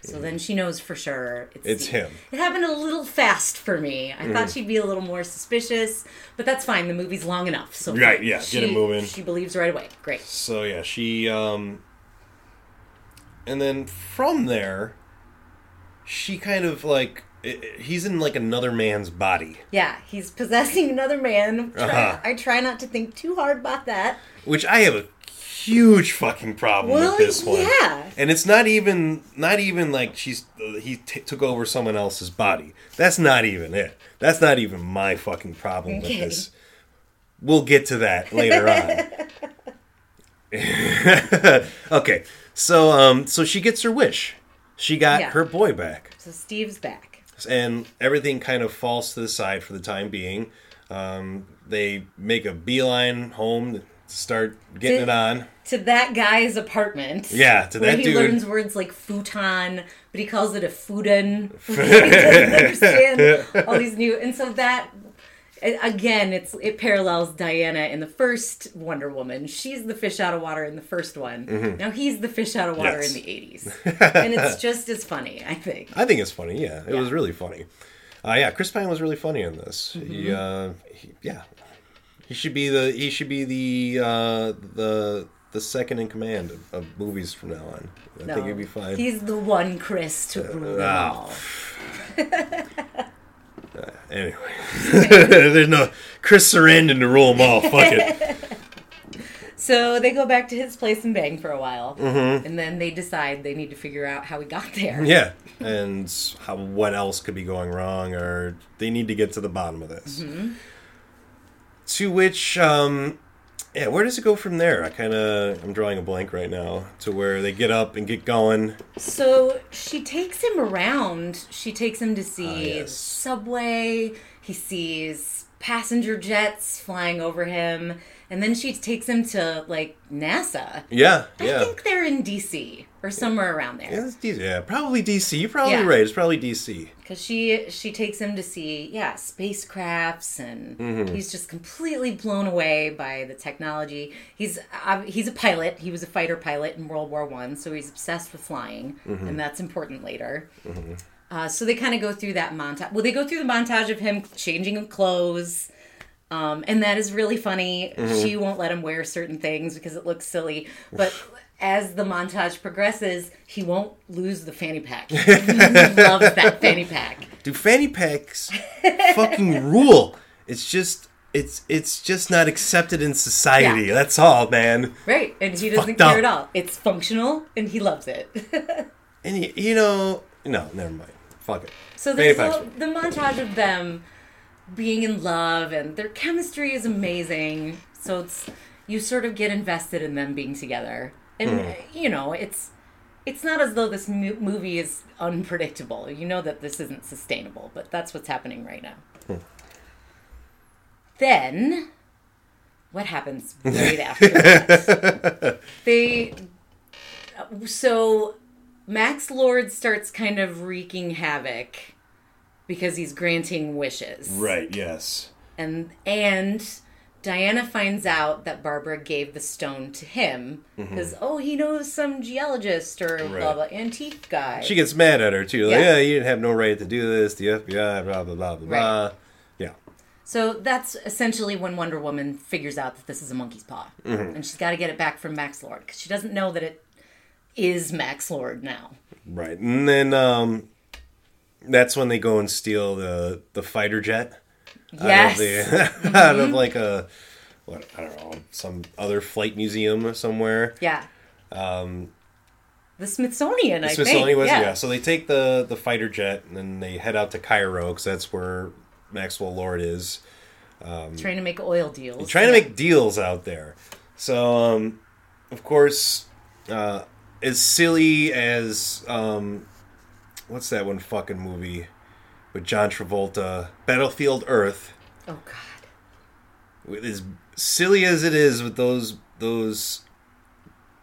So then she knows for sure it's, It's him. It happened a little fast for me. I Mm-hmm. thought she'd be a little more suspicious, but that's fine. The movie's long enough. So Right, yeah, get it moving. She believes right away. Great. So yeah, she um and then from there she kind of like he's in like another man's body, Yeah, he's possessing another man. Try, Uh-huh. I try not to think too hard about that. which I have a huge fucking problem Well, with this one. yeah. And it's not even not even like she's uh, he t- took over someone else's body. That's not even it. That's not even my fucking problem Okay. with this. We'll get to that later on. okay. So um so she gets her wish. She got Yeah. her boy back. So Steve's back. And everything kind of falls to the side for the time being. Um, they make a beeline home to start getting Did- it on. To that guy's apartment. Yeah, to that he dude. learns words like futon, but he calls it a futon. he doesn't understand all these new, and so that again, it's it parallels Diana in the first Wonder Woman. She's the fish out of water in the first one. Now he's the fish out of water Mm-hmm. Yes. in the eighties, and it's just as funny, I think. I think it's funny. Yeah, it Yeah. was really funny. Uh, yeah, Chris Pine was really funny in this. Mm-hmm. He, uh, he, yeah, he should be the he should be the uh, the the second in command of, of movies from now on. I think he'd be fine. He's the one Chris to rule them ah. all. Anyway, there's no Chris Sarandon to rule them all. Fuck it. So they go back to his place and bang for a while, Mm-hmm. and then they decide they need to figure out how he got there. Yeah, and how what else could be going wrong, or they need to get to the bottom of this. Mm-hmm. To which, um, yeah, where does it go from there? I kind of I'm drawing a blank right now. To where they get up and get going. So she takes him around. She takes him to see Ah, yes. subway. He sees passenger jets flying over him, and then she takes him to like NASA. Yeah, I yeah. think they're in DC or somewhere around Yeah, there. it's DC. yeah, probably DC. You're probably Yeah. right. It's probably DC. Because she she takes him to see yeah spacecrafts, and Mm-hmm. he's just completely blown away by the technology. He's uh, he's a pilot. He was a fighter pilot in World War One, so he's obsessed with flying, Mm-hmm. and that's important later. Uh, so they kind of go through that montage. Well, they go through the montage of him changing of clothes. Um, and that is really funny. Mm-hmm. She won't let him wear certain things because it looks silly. But as the montage progresses, he won't lose the fanny pack. He loves that fanny pack. Do fanny packs fucking rule? It's just it's it's just not accepted in society. Yeah. That's all, man. Right, and he doesn't care at all. It's functional, and he loves it. And you, you know, no, never mind. Fuck it. So there's all, the montage of them being in love, and their chemistry is amazing. So it's you sort of get invested in them being together, and Hmm. you know it's it's not as though this mo- movie is unpredictable. You know that this isn't sustainable, but that's what's happening right now. Hmm. Then, what happens right after that? They so Max Lord starts kind of wreaking havoc because he's granting wishes. Right. Yes. And and Diana finds out that Barbara gave the stone to him because oh he knows some geologist or blah Mm-hmm. Right. blah antique guy. She gets mad at her too. Like, Yeah. yeah, you didn't have no right to do this. The FBI, blah blah blah blah blah. Yeah. so that's essentially when Wonder Woman figures out that this is a monkey's paw, Mm-hmm. and she's got to get it back from Max Lord because she doesn't know that it is Max Lord now. Right. And then um, that's when they go and steal the the fighter jet. Yes. Out of, the, out of like a what I don't know some other flight museum somewhere. Yeah. Um, the Smithsonian, I Smithsonian think. was yeah. yeah. So they take the the fighter jet and then they head out to Cairo because that's where Maxwell Lord is. Trying to make oil deals. trying to make deals out there. So, um, of course, uh, as silly as um, what's that one fucking movie with John Travolta, Battlefield Earth. Oh God. As silly as it is with those those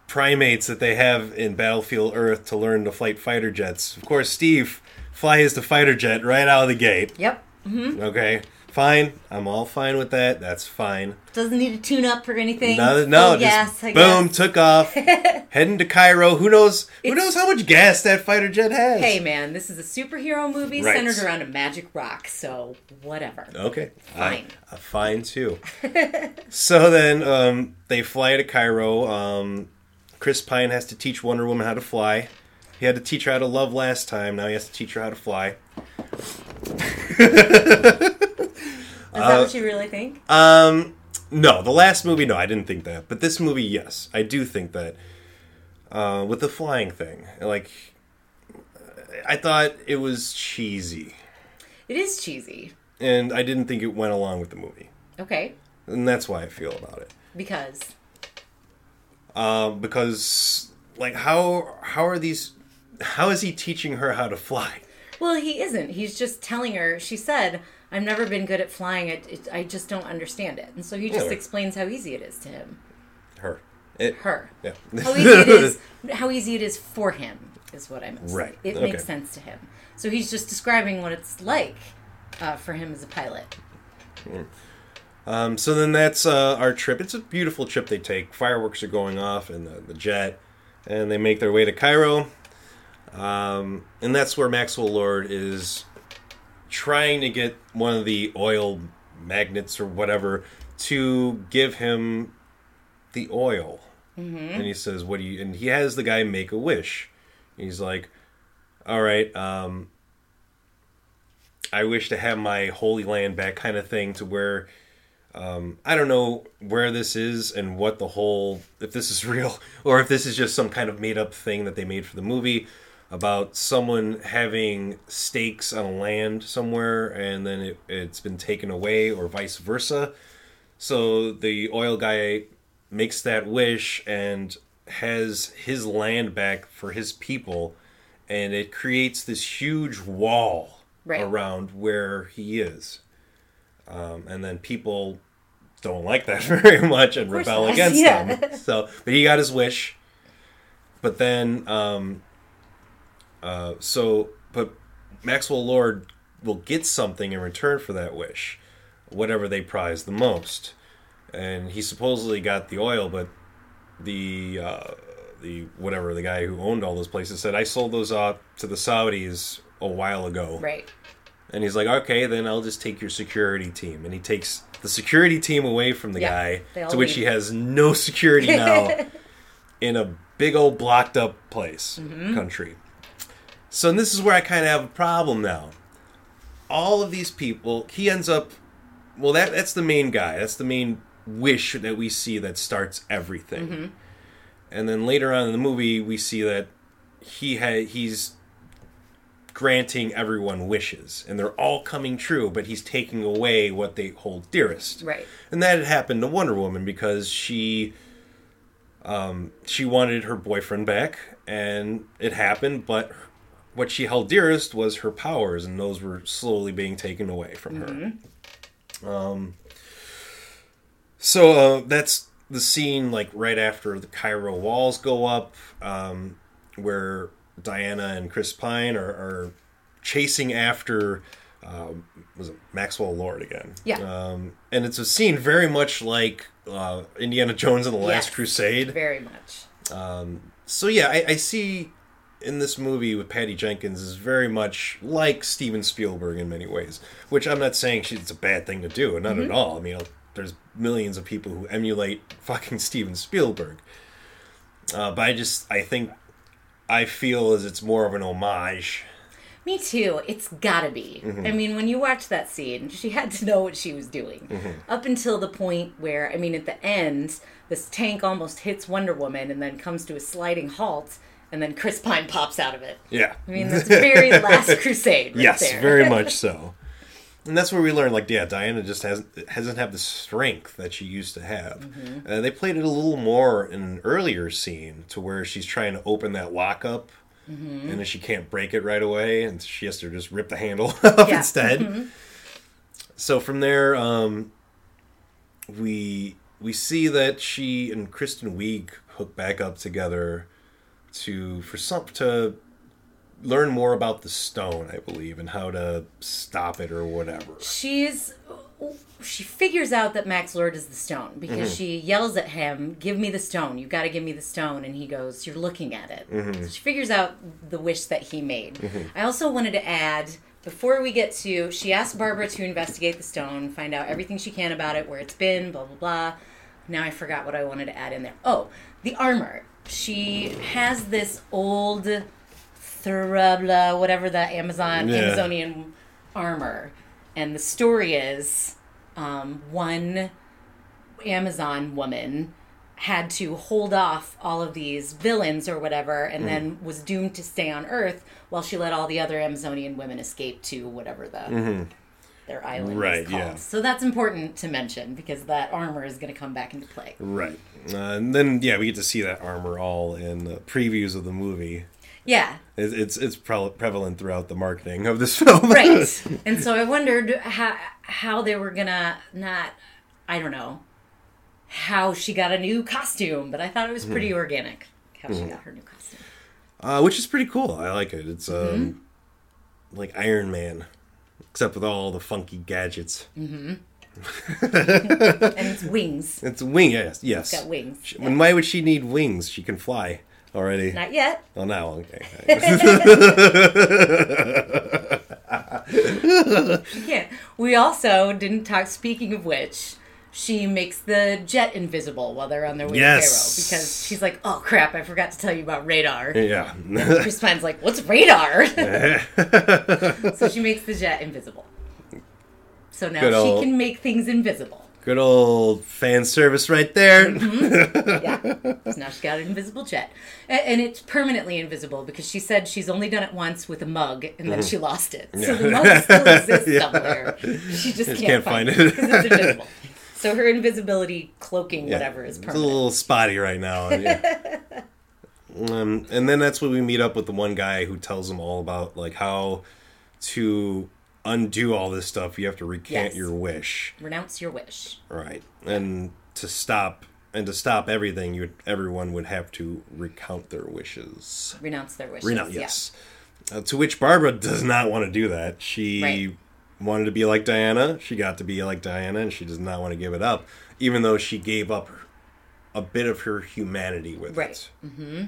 primates that they have in Battlefield Earth to learn to fight fighter jets. Of course, Steve flies the fighter jet right out of the gate. Yep. Okay, fine. I'm all fine with that. That's fine. Doesn't need a tune up or anything. No, no, Full just gas, boom, took off, heading to Cairo. Who knows? Who It's- knows how much gas that fighter jet has? Hey man, this is a superhero movie Right. centered around a magic rock, so whatever. Okay, Fine. I, fine too. so then um, they fly to Cairo. Um, Chris Pine has to teach Wonder Woman how to fly. He had to teach her how to love last time. Now he has to teach her how to fly. Is that what you really think? Um, no, the last movie, no, I didn't think that. But this movie, yes, I do think that. Uh, with the flying thing, like, I thought it was cheesy, It is cheesy. and I didn't think it went along with the movie, Okay. and that's why I feel about it. Because Um, because, like, how how are these? How is he teaching her how to fly? well, he isn't. He's just telling her. She said, "I've never been good at flying. It, it, I just don't understand it." And so he just Yeah. explains how easy it is to him. Her, it, Her. yeah, How easy it is. How easy it is for him is what I meant. Right. It Okay. makes sense to him. So he's just describing what it's like uh, for him as a pilot. Um, so then that's uh, our trip. It's a beautiful trip they take. Fireworks are going off in the, the jet, and they make their way to Cairo. Um, and that's where Maxwell Lord is trying to get one of the oil magnets or whatever to give him the oil. And he says, "What do you?" And he has the guy make a wish. He's like, "All right, um, I wish to have my holy land back," kind of thing, to where um, I don't know where this is and what the whole if this is real or if this is just some kind of made up thing that they made for the movie about someone having stakes on land somewhere and then it, it's been taken away or vice versa. So the oil guy makes that wish and has his land back for his people and it creates this huge wall Right. around where he is. Um, and then people don't like that very much and rebel against yeah. them. So, but he got his wish. But then, um, uh, so, but Maxwell Lord will get something in return for that wish, whatever they prize the most. And he supposedly got the oil, but the uh, the whatever the guy who owned all those places said I sold those off to the Saudis a while ago. Right. And he's like, okay, then I'll just take your security team. And he takes the security team away from the Yeah, guy, to which leave. he has no security now in a big old blocked up place, country. So and this is where I kind of have a problem now. All of these people, he ends up. Well, that that's the main guy. That's the main wish that we see that starts everything. And then later on in the movie, we see that he had he's granting everyone wishes, and they're all coming true, but he's taking away what they hold dearest. Right. And that had happened to Wonder Woman because she um, she wanted her boyfriend back, and it happened, but what she held dearest was her powers, and those were slowly being taken away from her. Um, so uh, that's the scene, like right after the Cairo walls go up, um, where Diana and Chris Pine are, are chasing after. Um, was it Maxwell Lord again? Yeah. Um, and it's a scene very much like uh, Indiana Jones and the Last Yes. Crusade. Very much. So yeah, I, I see in this movie with Patty Jenkins is very much like Steven Spielberg in many ways. Which I'm not saying she, it's a bad thing to do, not at mm-hmm. all. I mean, there's millions of people who emulate fucking Steven Spielberg. Uh, but I just I think I feel as it's more of an homage. Me too. It's gotta be. Mm-hmm. I mean, when you watch that scene, she had to know what she was doing. Mm-hmm. Up until the point where, I mean, at the end, this tank almost hits Wonder Woman and then comes to a sliding halt, and then Chris Pine pops out of it. Yeah. I mean, that's very Last Crusade. Right yes, there. very much so. And that's where we learn, like, yeah, Diana just hasn't hasn't had the strength that she used to have. Uh, they played it a little more in an earlier scene, to where she's trying to open that lockup, and then she can't break it right away, and she has to just rip the handle off Yeah. instead. So from there, um, we we see that she and Kristen Wiig hook back up together to for some to learn more about the stone, I believe, and how to stop it or whatever. she's she figures out that Max Lord is the stone because mm-hmm. she yells at him, "Give me the stone! You've got to give me the stone!" And he goes, "You're looking at it." Mm-hmm. So she figures out the wish that he made. Mm-hmm. I also wanted to add before we get to she asked Barbara to investigate the stone, find out everything she can about it, where it's been, blah blah blah. Now I forgot what I wanted to add in there. Oh, the armor. She has this old Thrubla, whatever the Amazon Yeah. Amazonian armor, and the story is um, one Amazon woman had to hold off all of these villains or whatever, and then was doomed to stay on Earth while she let all the other Amazonian women escape to whatever the their island Right, is called. yeah. So that's important to mention because that armor is going to come back into play. Right. Uh, and then yeah, we get to see that armor all in the previews of the movie. Yeah, It, it's it's pre- prevalent throughout the marketing of this film. right. and so I wondered how how they were gonna not, I don't know, how she got a new costume, but I thought it was pretty organic how she got her new costume. uh, which is pretty cool. I like it. It's um, Mm-hmm. like Iron Man, except with all the funky gadgets. Mm-hmm. And it's wings. It's wing. Yes, yes. got wings, She- when- Why would she need wings? She can fly already. Not yet. Oh, now okay. Yeah. We also didn't talk. Speaking of which, she makes the jet invisible while they're on their way Yes. to Cairo because she's like, "Oh crap! I forgot to tell you about radar." yeah. Chris Pine's like, "What's radar?" so she makes the jet invisible. So now Good she old- can make things invisible. Good old fan service right there. Yeah. so now she's got an invisible jet, and it's permanently invisible because she said she's only done it once with a mug, and Mm-hmm. then she lost it. So the mug still exists somewhere. She just can't, can't find, it it. because it's invisible. So her invisibility cloaking whatever is It's a little spotty right now. yeah. um, and then that's when we meet up with the one guy who tells them all about like how to undo all this stuff. You have to recant Yes. your wish, Renounce your wish. right? And to stop and to stop everything, you everyone would have to recount their wishes. Renounce their wishes. Renounce, yeah. yes. Uh, to which Barbara does not want to do that. She Right. Wanted to be like Diana. She got to be like Diana, and she does not want to give it up, even though she gave up a bit of her humanity with it. Right. it.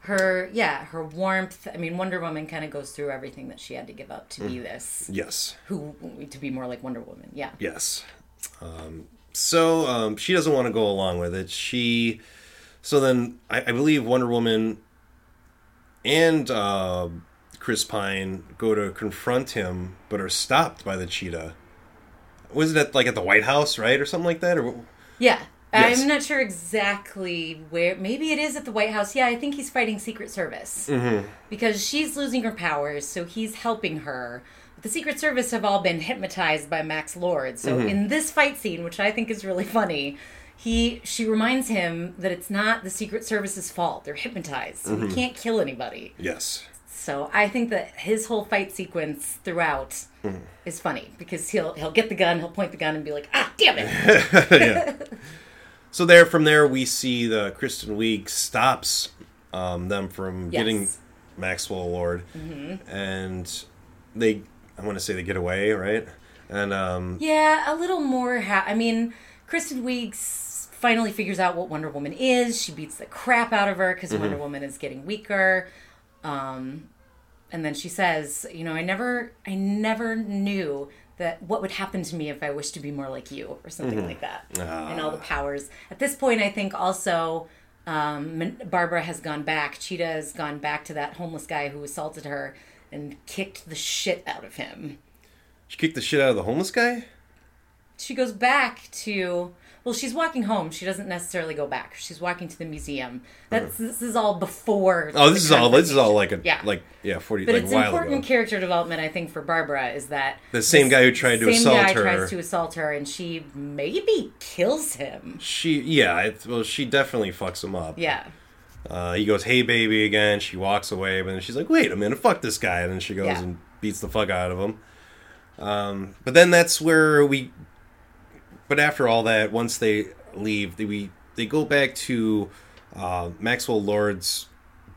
Her, yeah, her warmth. I mean, Wonder Woman kind of goes through everything that she had to give up to Mm. be this, Yes, who to be more like Wonder Woman. Yeah. yes. Um, so um, she doesn't want to go along with it. She So then I, I believe Wonder Woman and uh, Chris Pine go to confront him, but are stopped by the cheetah. Was it at, like at the White House, right, or something like that? Or Yeah. Yes. I'm not sure exactly where. Maybe it is at the White House. Yeah, I think he's fighting Secret Service Mm-hmm. because she's losing her powers, so he's helping her. The Secret Service have all been hypnotized by Max Lord. So Mm-hmm. in this fight scene, which I think is really funny, he she reminds him that it's not the Secret Service's fault. They're hypnotized. So Mm-hmm. he can't kill anybody. yes, So I think that his whole fight sequence throughout Mm-hmm. is funny because he'll he'll get the gun, he'll point the gun, and be like, "Ah, damn it!" So there, from there, we see the Kristen Wiig stops um, them from Yes. getting Maxwell Lord, and they, I want to say they get away, right? And um, Yeah, a little more. Ha- I mean, Kristen Wiig finally figures out what Wonder Woman is. She beats the crap out of her because Wonder Woman is getting weaker. Um, and then she says, "You know, I never, I never knew that what would happen to me if I wished to be more like you, or something like that." And all the powers. At this point, I think also. Um, Barbara has gone back. Cheetah has gone back to that homeless guy who assaulted her and kicked the shit out of him. she kicked the shit out of the homeless guy. she goes back to well she's walking home she doesn't necessarily go back she's walking to the museum that's this is all before Oh, this is all. This is all like a Yeah. like yeah forty but like it's important ago. character development i think for barbara is that The same guy who tried to same assault guy her. tries to assault her and she maybe kills him She yeah, it, well, she definitely fucks him up. yeah Uh, he goes, "Hey, baby," again. She walks away, but then she's like, "Wait a minute, fuck this guy!" And then she goes Yeah. and beats the fuck out of him. Um, but then that's where we. But after all that, once they leave, they, we they go back to uh, Maxwell Lord's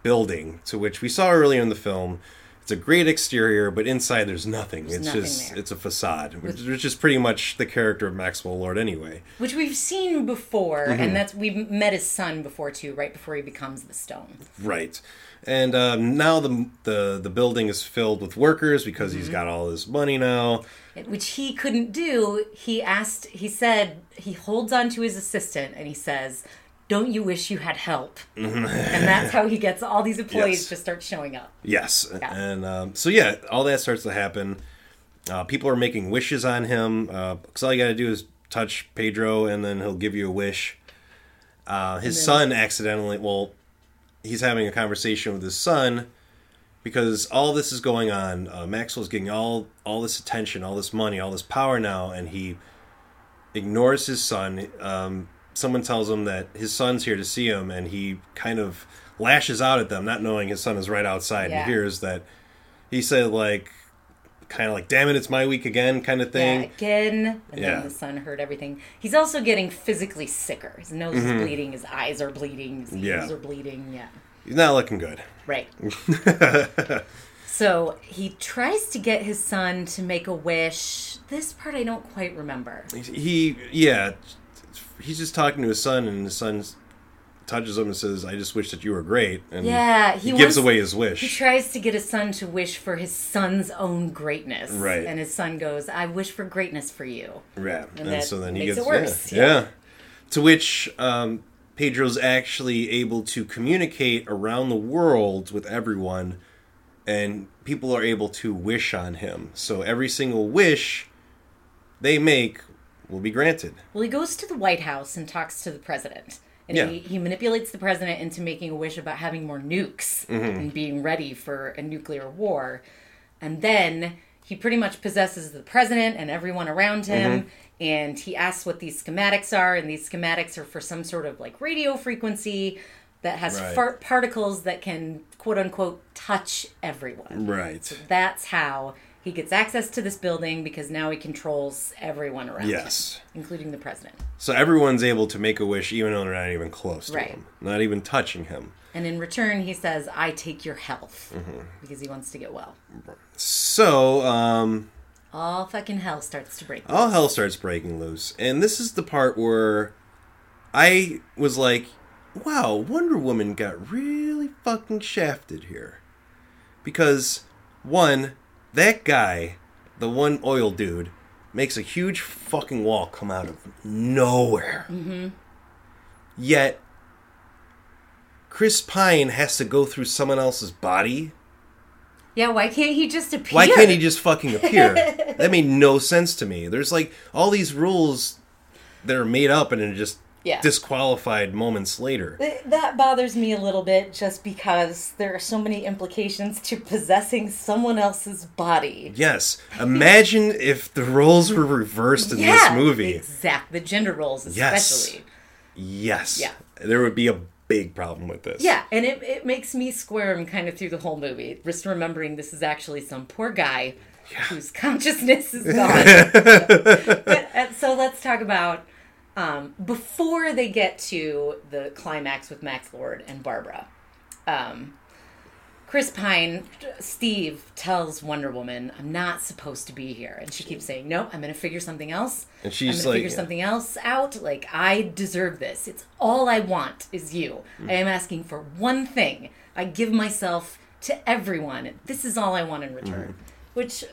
building, to which we saw earlier in the film. It's a great exterior, but inside there's nothing. it's nothing just there. it's a facade, which, which is pretty much the character of Maxwell Lord anyway. which we've seen before Mm-hmm. and that's we've met his son before too right before he becomes the stone Right. And um, now the, the the building is filled with workers because he's got all this money now. Which he couldn't do. He asked, he said, he holds on to his assistant and he says, Don't you wish you had help? and that's how he gets all these employees Yes. to start showing up. Yes. And um, so yeah, all that starts to happen. Uh, people are making wishes on him because all you got to do is touch Pedro, and then he'll give you a wish. Uh, his son accidentally, well, he's having a conversation with his son because all this is going on. Uh, Maxwell's getting all all this attention, all this money, all this power now, and he ignores his son. Um, someone tells him that his son's here to see him, and he kind of lashes out at them, not knowing his son is right outside. Yeah. He hears that he said like, kind of like, "Damn it, it's my week again," kind of thing. Yeah, again. And Yeah. then the son heard everything. He's also getting physically sicker. His nose is bleeding, his eyes are bleeding, his Mm-hmm. Yeah. ears are bleeding. Yeah. He's not looking good. Right. so he tries to get his son to make a wish. This part I don't quite remember. he yeah he's just talking to his son and his son touches him and says i just wish that you were great and Yeah, he, he gives wants- away his wish. He tries to get his son to wish for his son's own greatness. Right. And his son goes, I wish for greatness for you. yeah and, that so then he gets it worse, yeah, yeah. yeah. to which um pedro's actually able to communicate around the world with everyone and people are able to wish on him so every single wish they make will be granted Well, he goes to the White House and talks to the president. And Yeah. he, he manipulates the president into making a wish about having more nukes Mm-hmm. and being ready for a nuclear war. And then he pretty much possesses the president and everyone around him. Mm-hmm. And he asks what these schematics are. And these schematics are for some sort of like radio frequency that has Right. particles that can quote unquote touch everyone. right so That's how he gets access to this building because now he controls everyone around him, yes including the president. So everyone's able to make a wish, even though they're not even close to Right. him, not even touching him. And in return, he says, I take your health Mm-hmm. because he wants to get well. So, um, All fucking hell starts to break. all hell starts breaking loose, and this is the part where I was like, "Wow, Wonder Woman got really fucking shafted here," because one, that guy, the one oil dude, makes a huge fucking wall come out of nowhere. Mm-hmm. Yet Chris Pine has to go through someone else's body? Yeah, why can't he just appear? Why can't he just fucking appear? that made no sense to me. There's like all these rules that are made up and are just Yeah. disqualified moments later. That bothers me a little bit just because there are so many implications to possessing someone else's body. Yes. Imagine if the roles were reversed in this movie. Exactly. The gender roles, Yes. especially. Yes. Yeah. There would be a big problem with this. Yeah, and it, it makes me squirm kind of through the whole movie. Just remembering this is actually some poor guy whose consciousness is gone. but, uh, so let's talk about um, before they get to the climax with Max Lord and Barbara. Um, Chris Pine, Steve tells Wonder Woman, "I'm not supposed to be here," and she keeps saying, "No, I'm going to figure something else. And she's like- figure something else out. Like I deserve this. It's all I want is you. Mm. I am asking for one thing. I give myself to everyone. This is all I want in return." Which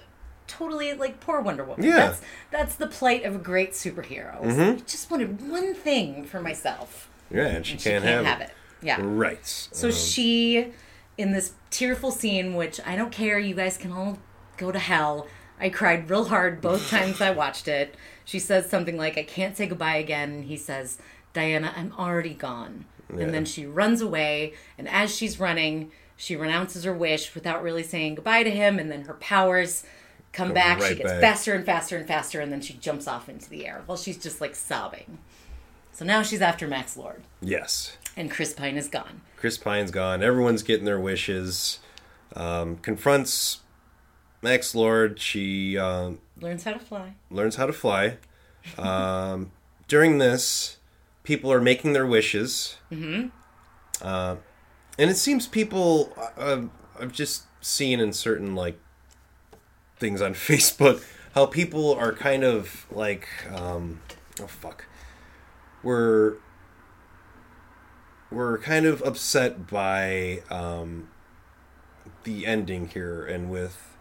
totally like poor Wonder Woman. Mm-hmm. Yeah. That's that's the plight of a great superhero. I just wanted one thing for myself. Yeah, and she, and can't, can't, have, have it. Yeah. Right. So she, in this tearful scene, which I don't care, you guys can all go to hell. I cried real hard both times I watched it. She says something like, I can't say goodbye again. And he says, Diana, I'm already gone. And then she runs away. And as she's running, she renounces her wish without really saying goodbye to him. And then her powers come back. she gets back. faster and faster and faster. And then she jumps off into the air while she's just like sobbing. So now she's after Max Lord. yes. And Chris Pine is gone. Chris Pine's gone. Everyone's getting their wishes. Um, confronts Max Lord. She um, Learns how to fly. learns how to fly. Um, during this, people are making their wishes. Mm-hmm. Uh, and it seems people uh, I've just seen in certain like things on Facebook how people are kind of like um, oh fuck we're we're kind of upset by um, the ending here and with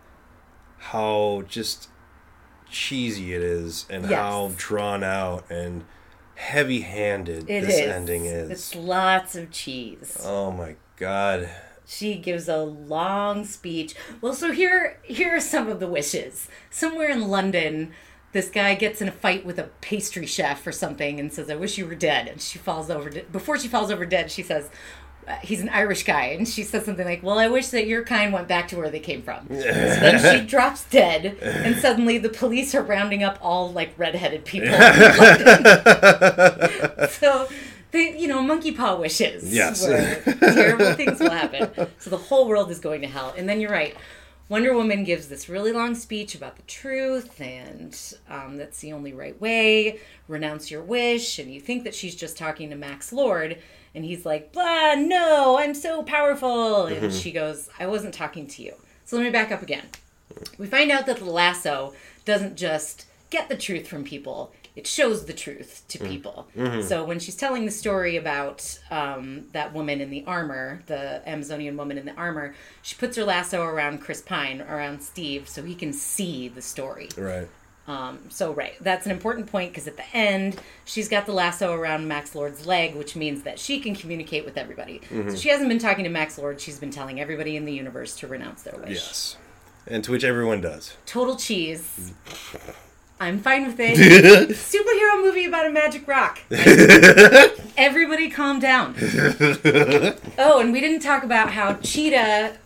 how just cheesy it is and Yes. how drawn out and heavy-handed this is. ending is. It's lots of cheese. Oh my god. She gives a long speech. Well, so here here are some of the wishes. Somewhere in London, this guy gets in a fight with a pastry chef or something and says, "I wish you were dead." And she falls over. De- Before she falls over dead, she says. uh, He's an Irish guy, and she says something like, "Well, I wish that your kind went back to where they came from." so then she drops dead, and suddenly the police are rounding up all like redheaded people. so they, you know, monkey paw wishes. Yes. terrible things will happen. So the whole world is going to hell. And then you're right. Wonder Woman gives this really long speech about the truth and um, that's the only right way. Renounce your wish. And you think that she's just talking to Max Lord. And he's like, blah, no, I'm so powerful. And she goes, I wasn't talking to you. So let me back up again. We find out that the lasso doesn't just get the truth from people, it shows the truth to people. So when she's telling the story about um, that woman in the armor, the Amazonian woman in the armor, she puts her lasso around Chris Pine, around Steve, so he can see the story. Right. Um, so right, that's an important point because at the end she's got the lasso around Max Lord's leg, which means that she can communicate with everybody. So she hasn't been talking to Max Lord; she's been telling everybody in the universe to renounce their wish. Yes. And to which everyone does. Total cheese. I'm fine with it. Superhero movie about a magic rock. Everybody calm down. Oh, and we didn't talk about how Cheetah.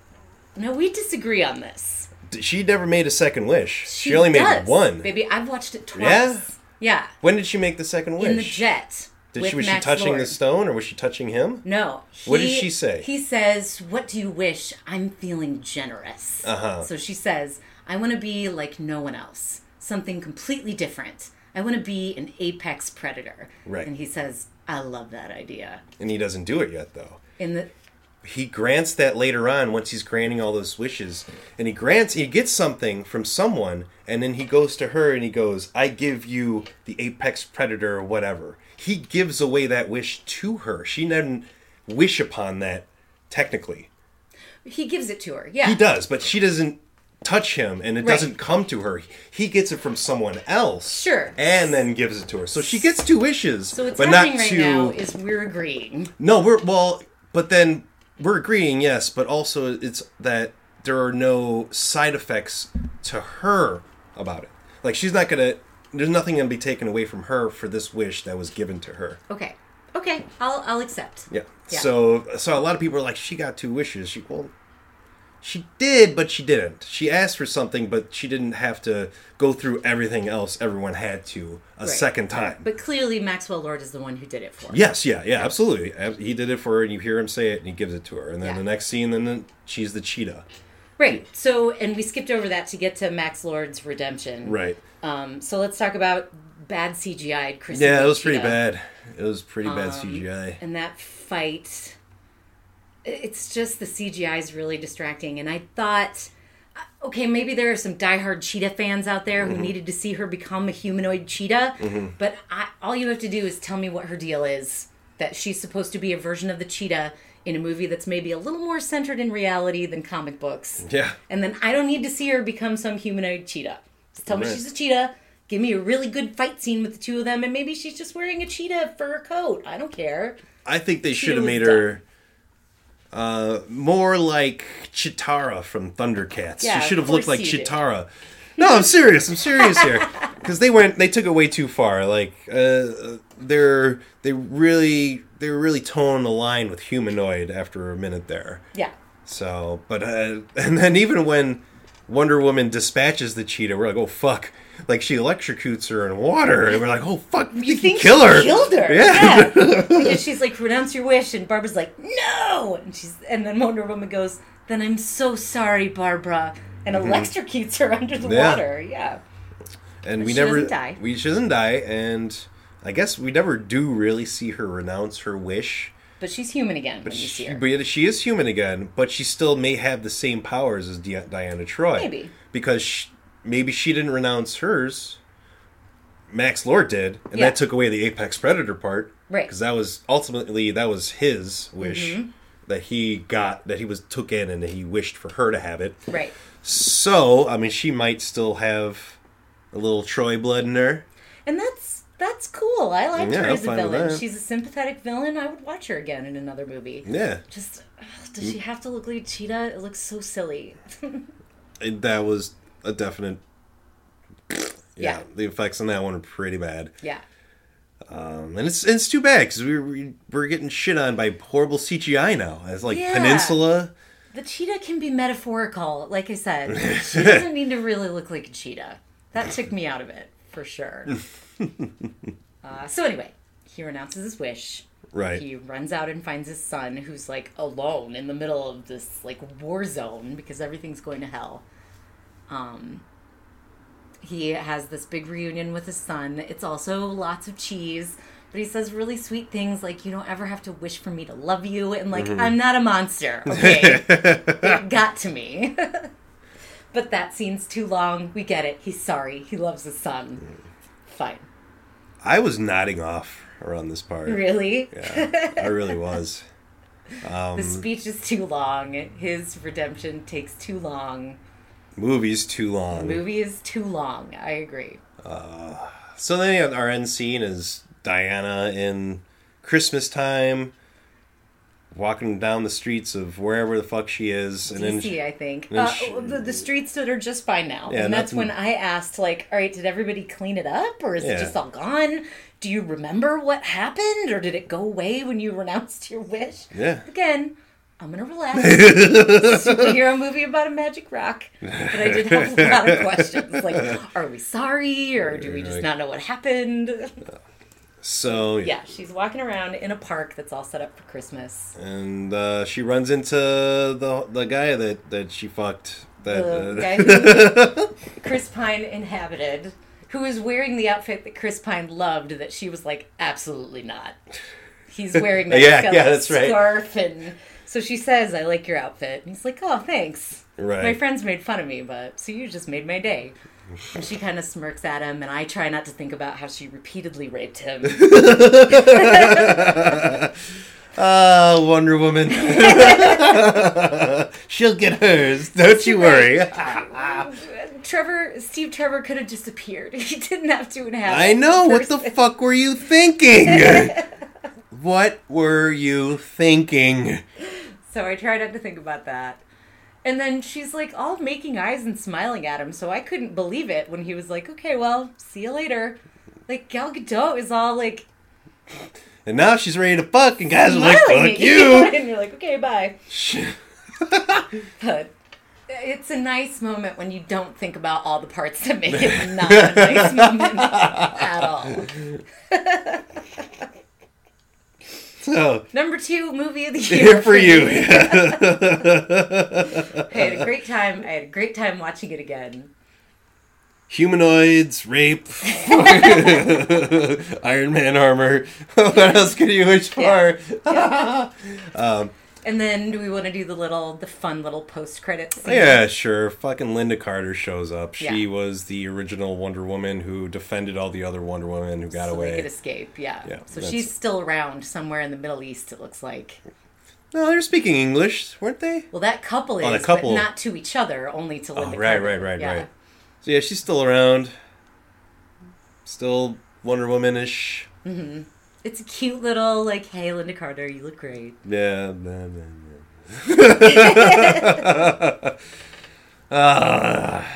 No, we disagree on this. She never made a second wish. She, only does. made one. Baby, I've watched it twice. Yeah? Yeah. When did she make the second wish? In the jet. Did she was Max she touching Lord. the stone or was she touching him? No. What did she say? He says, What do you wish? I'm feeling generous. Uh-huh. So she says, I want to be like no one else, something completely different. I want to be an apex predator. Right. And he says, I love that idea. And he doesn't do it yet though. In the He grants that later on once he's granting all those wishes. And he grants he gets something from someone and then he goes to her and he goes, I give you the apex predator or whatever. He gives away that wish to her. She doesn't wish upon that technically. he gives it to her. Yeah. He does, but she doesn't touch him and it Right. doesn't come to her. He gets it from someone else. Sure. And then gives it to her. So she gets two wishes. So what's but happening not right to now is we're agreeing. No, we're well but then we're agreeing, yes, but also it's that there are no side effects to her about it. Like she's not gonna. There's nothing gonna be taken away from her for this wish that was given to her. Okay. Okay. I'll I'll accept. Yeah. Yeah. So so a lot of people are like, she got two wishes. She well, she did, but she didn't. She asked for something, but she didn't have to go through everything else everyone had to a Right. second time. But clearly Maxwell Lord is the one who did it for her. Yes, yeah, yeah, absolutely. He did it for her, and you hear him say it, and he gives it to her. And then Yeah. the next scene, then she's the cheetah. Right. So and we skipped over that to get to Max Lord's redemption. Right. Um so let's talk about bad CGI Chris. Yeah, it was pretty bad. It was pretty bad Um, CGI. And that fight it's just the CGI is really distracting and I thought uh, okay, maybe there are some diehard cheetah fans out there Mm-hmm. who needed to see her become a humanoid cheetah, but I, all you have to do is tell me what her deal is. That she's supposed to be a version of the cheetah in a movie that's maybe a little more centered in reality than comic books. Yeah. And then I don't need to see her become some humanoid cheetah. Just tell me she's a cheetah. Give me a really good fight scene with the two of them, and maybe she's just wearing a cheetah fur coat. I don't care. I think they should have made her uh, more like Cheetara from Thundercats. Yeah, she should have looked like. Cheetara. No, I'm serious. I'm serious here. Because they went, they took it way too far. Like uh, they're they really they were really toeing the line with humanoid after a minute there. Yeah. So, but uh, and then even when Wonder Woman dispatches the cheetah, we're like, oh fuck! Like she electrocutes her in water, and we're like, oh fuck! You, think, think kill she her? Killed her. Yeah. Yeah. because she's like, renounce your wish, and Barbara's like, no. And she's and then Wonder Woman goes, then I'm so sorry, Barbara, and electrocutes her under the Mm-hmm. Yeah. water. Yeah. and But we she never die. we she doesn't die, and I guess we never do really see her renounce her wish. But she's human again when you see She, her. but she is human again, but she still may have the same powers as Di- Diana Troy. Maybe. because sh maybe she didn't renounce hers. Max Lord did, and Yeah. that took away the apex predator part. Right. Because that was ultimately that was his wish Mm-hmm. that he got that he was took in and that he wished for her to have it. Right. So I mean, she might still have a little Troy blood in her. And that's that's cool. I liked Yeah, her as a villain. She's a sympathetic villain. I would watch her again in another movie. Yeah, Just ugh, does she have to look like a cheetah? It looks so silly. And that was a definite. Yeah, Yeah. the effects on that one are pretty bad. yeah. Um, and it's it's too bad because we, we we're getting shit on by horrible CGI now. It's like Yeah. Peninsula. The cheetah can be metaphorical. Like I said, she doesn't need to really look like a cheetah. That took me out of it for sure. uh, so anyway, he renounces his wish. Right. He runs out and finds his son, who's like alone in the middle of this like war zone because everything's going to hell. Um, he has this big reunion with his son. It's also lots of cheese, but he says really sweet things like, "You don't ever have to wish for me to love you," and like, "I'm not a monster." Okay, it got to me. but that scene's too long. We get it. He's sorry. He loves his son. Fine. I was nodding off around this part. Really? Yeah, I really was. Um, The speech is too long. His redemption takes too long. Movie's too The long. movie is too long. I agree. So then our end scene is Diana in Christmas time, walking down the streets of wherever the fuck she is, and then DC, I think. Uh, she- the, the streets that are just by now. Yeah, and that's nothing- when I asked, like, all right, did everybody clean it up? Or is Yeah. it just all gone? Do you remember what happened? Or did it go away when you renounced your wish? yeah, Again, I'm going to relax. Superhero movie about a magic rock. But I did have a lot of questions. Like, are we sorry? Or do we just not know what happened? so Yeah, she's walking around in a park that's all set up for Christmas. and uh, she runs into the the guy that that she fucked. That The uh, guy who Chris Pine inhabited, who is wearing the outfit that Chris Pine loved, that she was like, absolutely not. He's wearing that Yeah, yeah, that's right. scarf, and so she says, "I like your outfit." And he's like, "Oh, thanks." Right. My friends made fun of me, but so you just made my day. And she kind of smirks at him, and I try not to think about how she repeatedly raped him. Ah, Wonder Woman. She'll get hers. Don't you worry. Trevor, Steve Trevor could have disappeared. He didn't have to inhabit. I know. What the fuck were you thinking? What were you thinking? So I tried not to think about that. And then she's like all making eyes and smiling at him, so I couldn't believe it when he was like, "Okay, well, see you later." Like Gal Gadot is all like And now she's ready to fuck, and guys are like, fuck you. and you're like, "Okay, bye." But it's a nice moment when you don't think about all the parts that make it not a nice moment at all. So, Number two movie of the year here for you. I had a great time. I had a great time watching it again. Humanoids, rape, Iron Man armor. what else could you wish for? Um, And then do we want to do the little, the fun little post credits? Yeah, sure. Fucking Lynda Carter shows up. She Yeah. was the original Wonder Woman who defended all the other Wonder Women who got so away. they could escape. Yeah. Yeah, so that's- she's still around somewhere in the Middle East. It looks like. No, they're speaking English, weren't they? Well, that couple is, Oh, the couple. not to each other, only to Lynda Oh, right, Carter. right, right, Yeah. right. So yeah, she's still around. Still Wonder Woman-ish. Mm-hmm. It's a cute little like, hey, Lynda Carter, you look great. Yeah. nah, nah. Ah,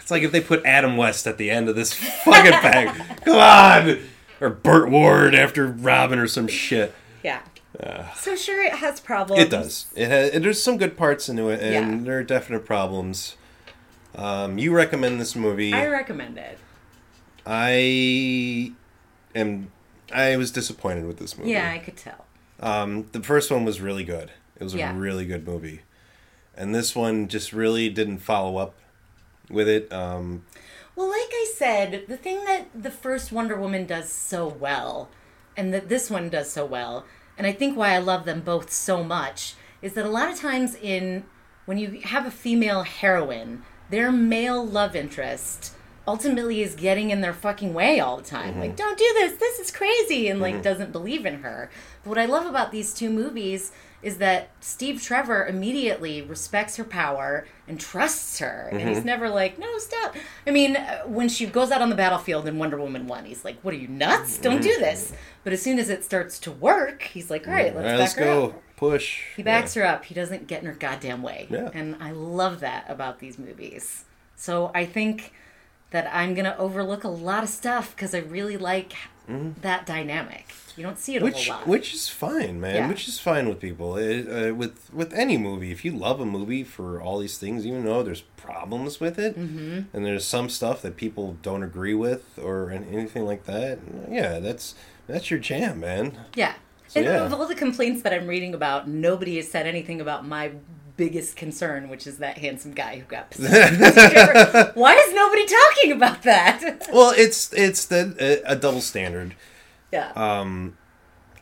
it's like if they put Adam West at the end of this fucking bag. Come on! Or Burt Ward after Robin or some shit. Yeah. so sure, it has problems. It does. It has. There's some good parts into it, and Yeah. there are definite problems. Um, you recommend this movie. I recommend it. I am. I was disappointed with this movie. Yeah, I could tell. Um, the first one was really good. It was a really good movie, and this one just really didn't follow up with it. Um, Well, like I said, the thing that the first Wonder Woman does so well, and that this one does so well, and I think why I love them both so much, is that a lot of times in when you have a female heroine, their male love interest ultimately is getting in their fucking way all the time. Like, mm-hmm. don't do this, this is crazy, and like mm-hmm. doesn't believe in her. But what I love about these two movies is that Steve Trevor immediately respects her power and trusts her. And he's mm-hmm. never like, no, stop. I mean, uh, when she goes out on the battlefield in Wonder Woman 1, he's like, what are you, nuts? Don't do this. But as soon as it starts to work, he's like, all right, let's all right, back let's her go. up. Push. He backs her up. He doesn't get in her goddamn way. Yeah. And I love that about these movies. So I think that I'm going to overlook a lot of stuff because I really like that dynamic. You don't see it a Mm-hmm. Which, which is fine, man. Yeah. Which is fine with people. It, uh, with with any movie, if you love a movie for all these things, even though there's problems with it, Mm-hmm. and there's some stuff that people don't agree with or anything like that, yeah, that's that's your jam, man. Yeah. And yeah. of all the complaints that I'm reading about, nobody has said anything about my biggest concern, which is that handsome guy who got possessed. Why is nobody talking about that? Well, it's it's the a, a double standard. yeah. Um,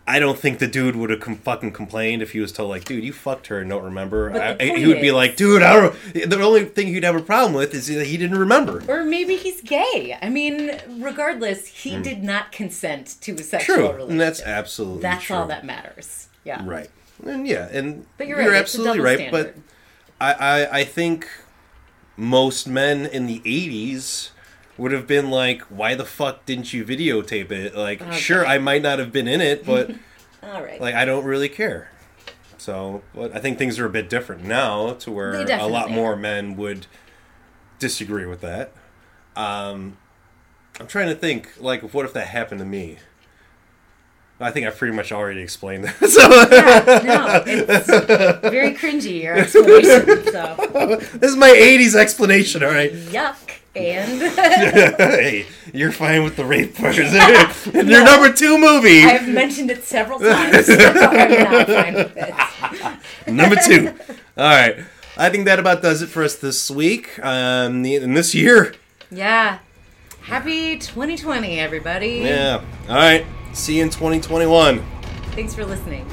I don't think the dude would have com- fucking complained if he was told like, "Dude, you fucked her and don't remember." I, he would be like, "Dude, I don't." The only thing he'd have a problem with is that he didn't remember. or maybe he's gay. I mean, regardless, he did not consent to a sexual. True, relationship. and that's absolutely That's true. all that matters. Yeah. right. And yeah, and But you're right. a absolutely right. But. I, I I think most men in the '80s would have been like, "Why the fuck didn't you videotape it?" Like, sure, I might not have been in it, but all right. like I don't really care. So, but I think things are a bit different now to where a lot more men would disagree with that. Um, I'm trying to think, like, what if that happened to me? I think I've pretty much already explained that. So no, it's very cringy your explanation. So this is my '80s explanation. All right, yuck. And hey, you're fine with the rape part? In your number two movie, I've mentioned it several times. I'm not fine with it. Number two. All right. I think that about does it for us this week. Um, and this year. Yeah. Happy 2020, everybody. Yeah. All right. See you in 2021. Thanks for listening.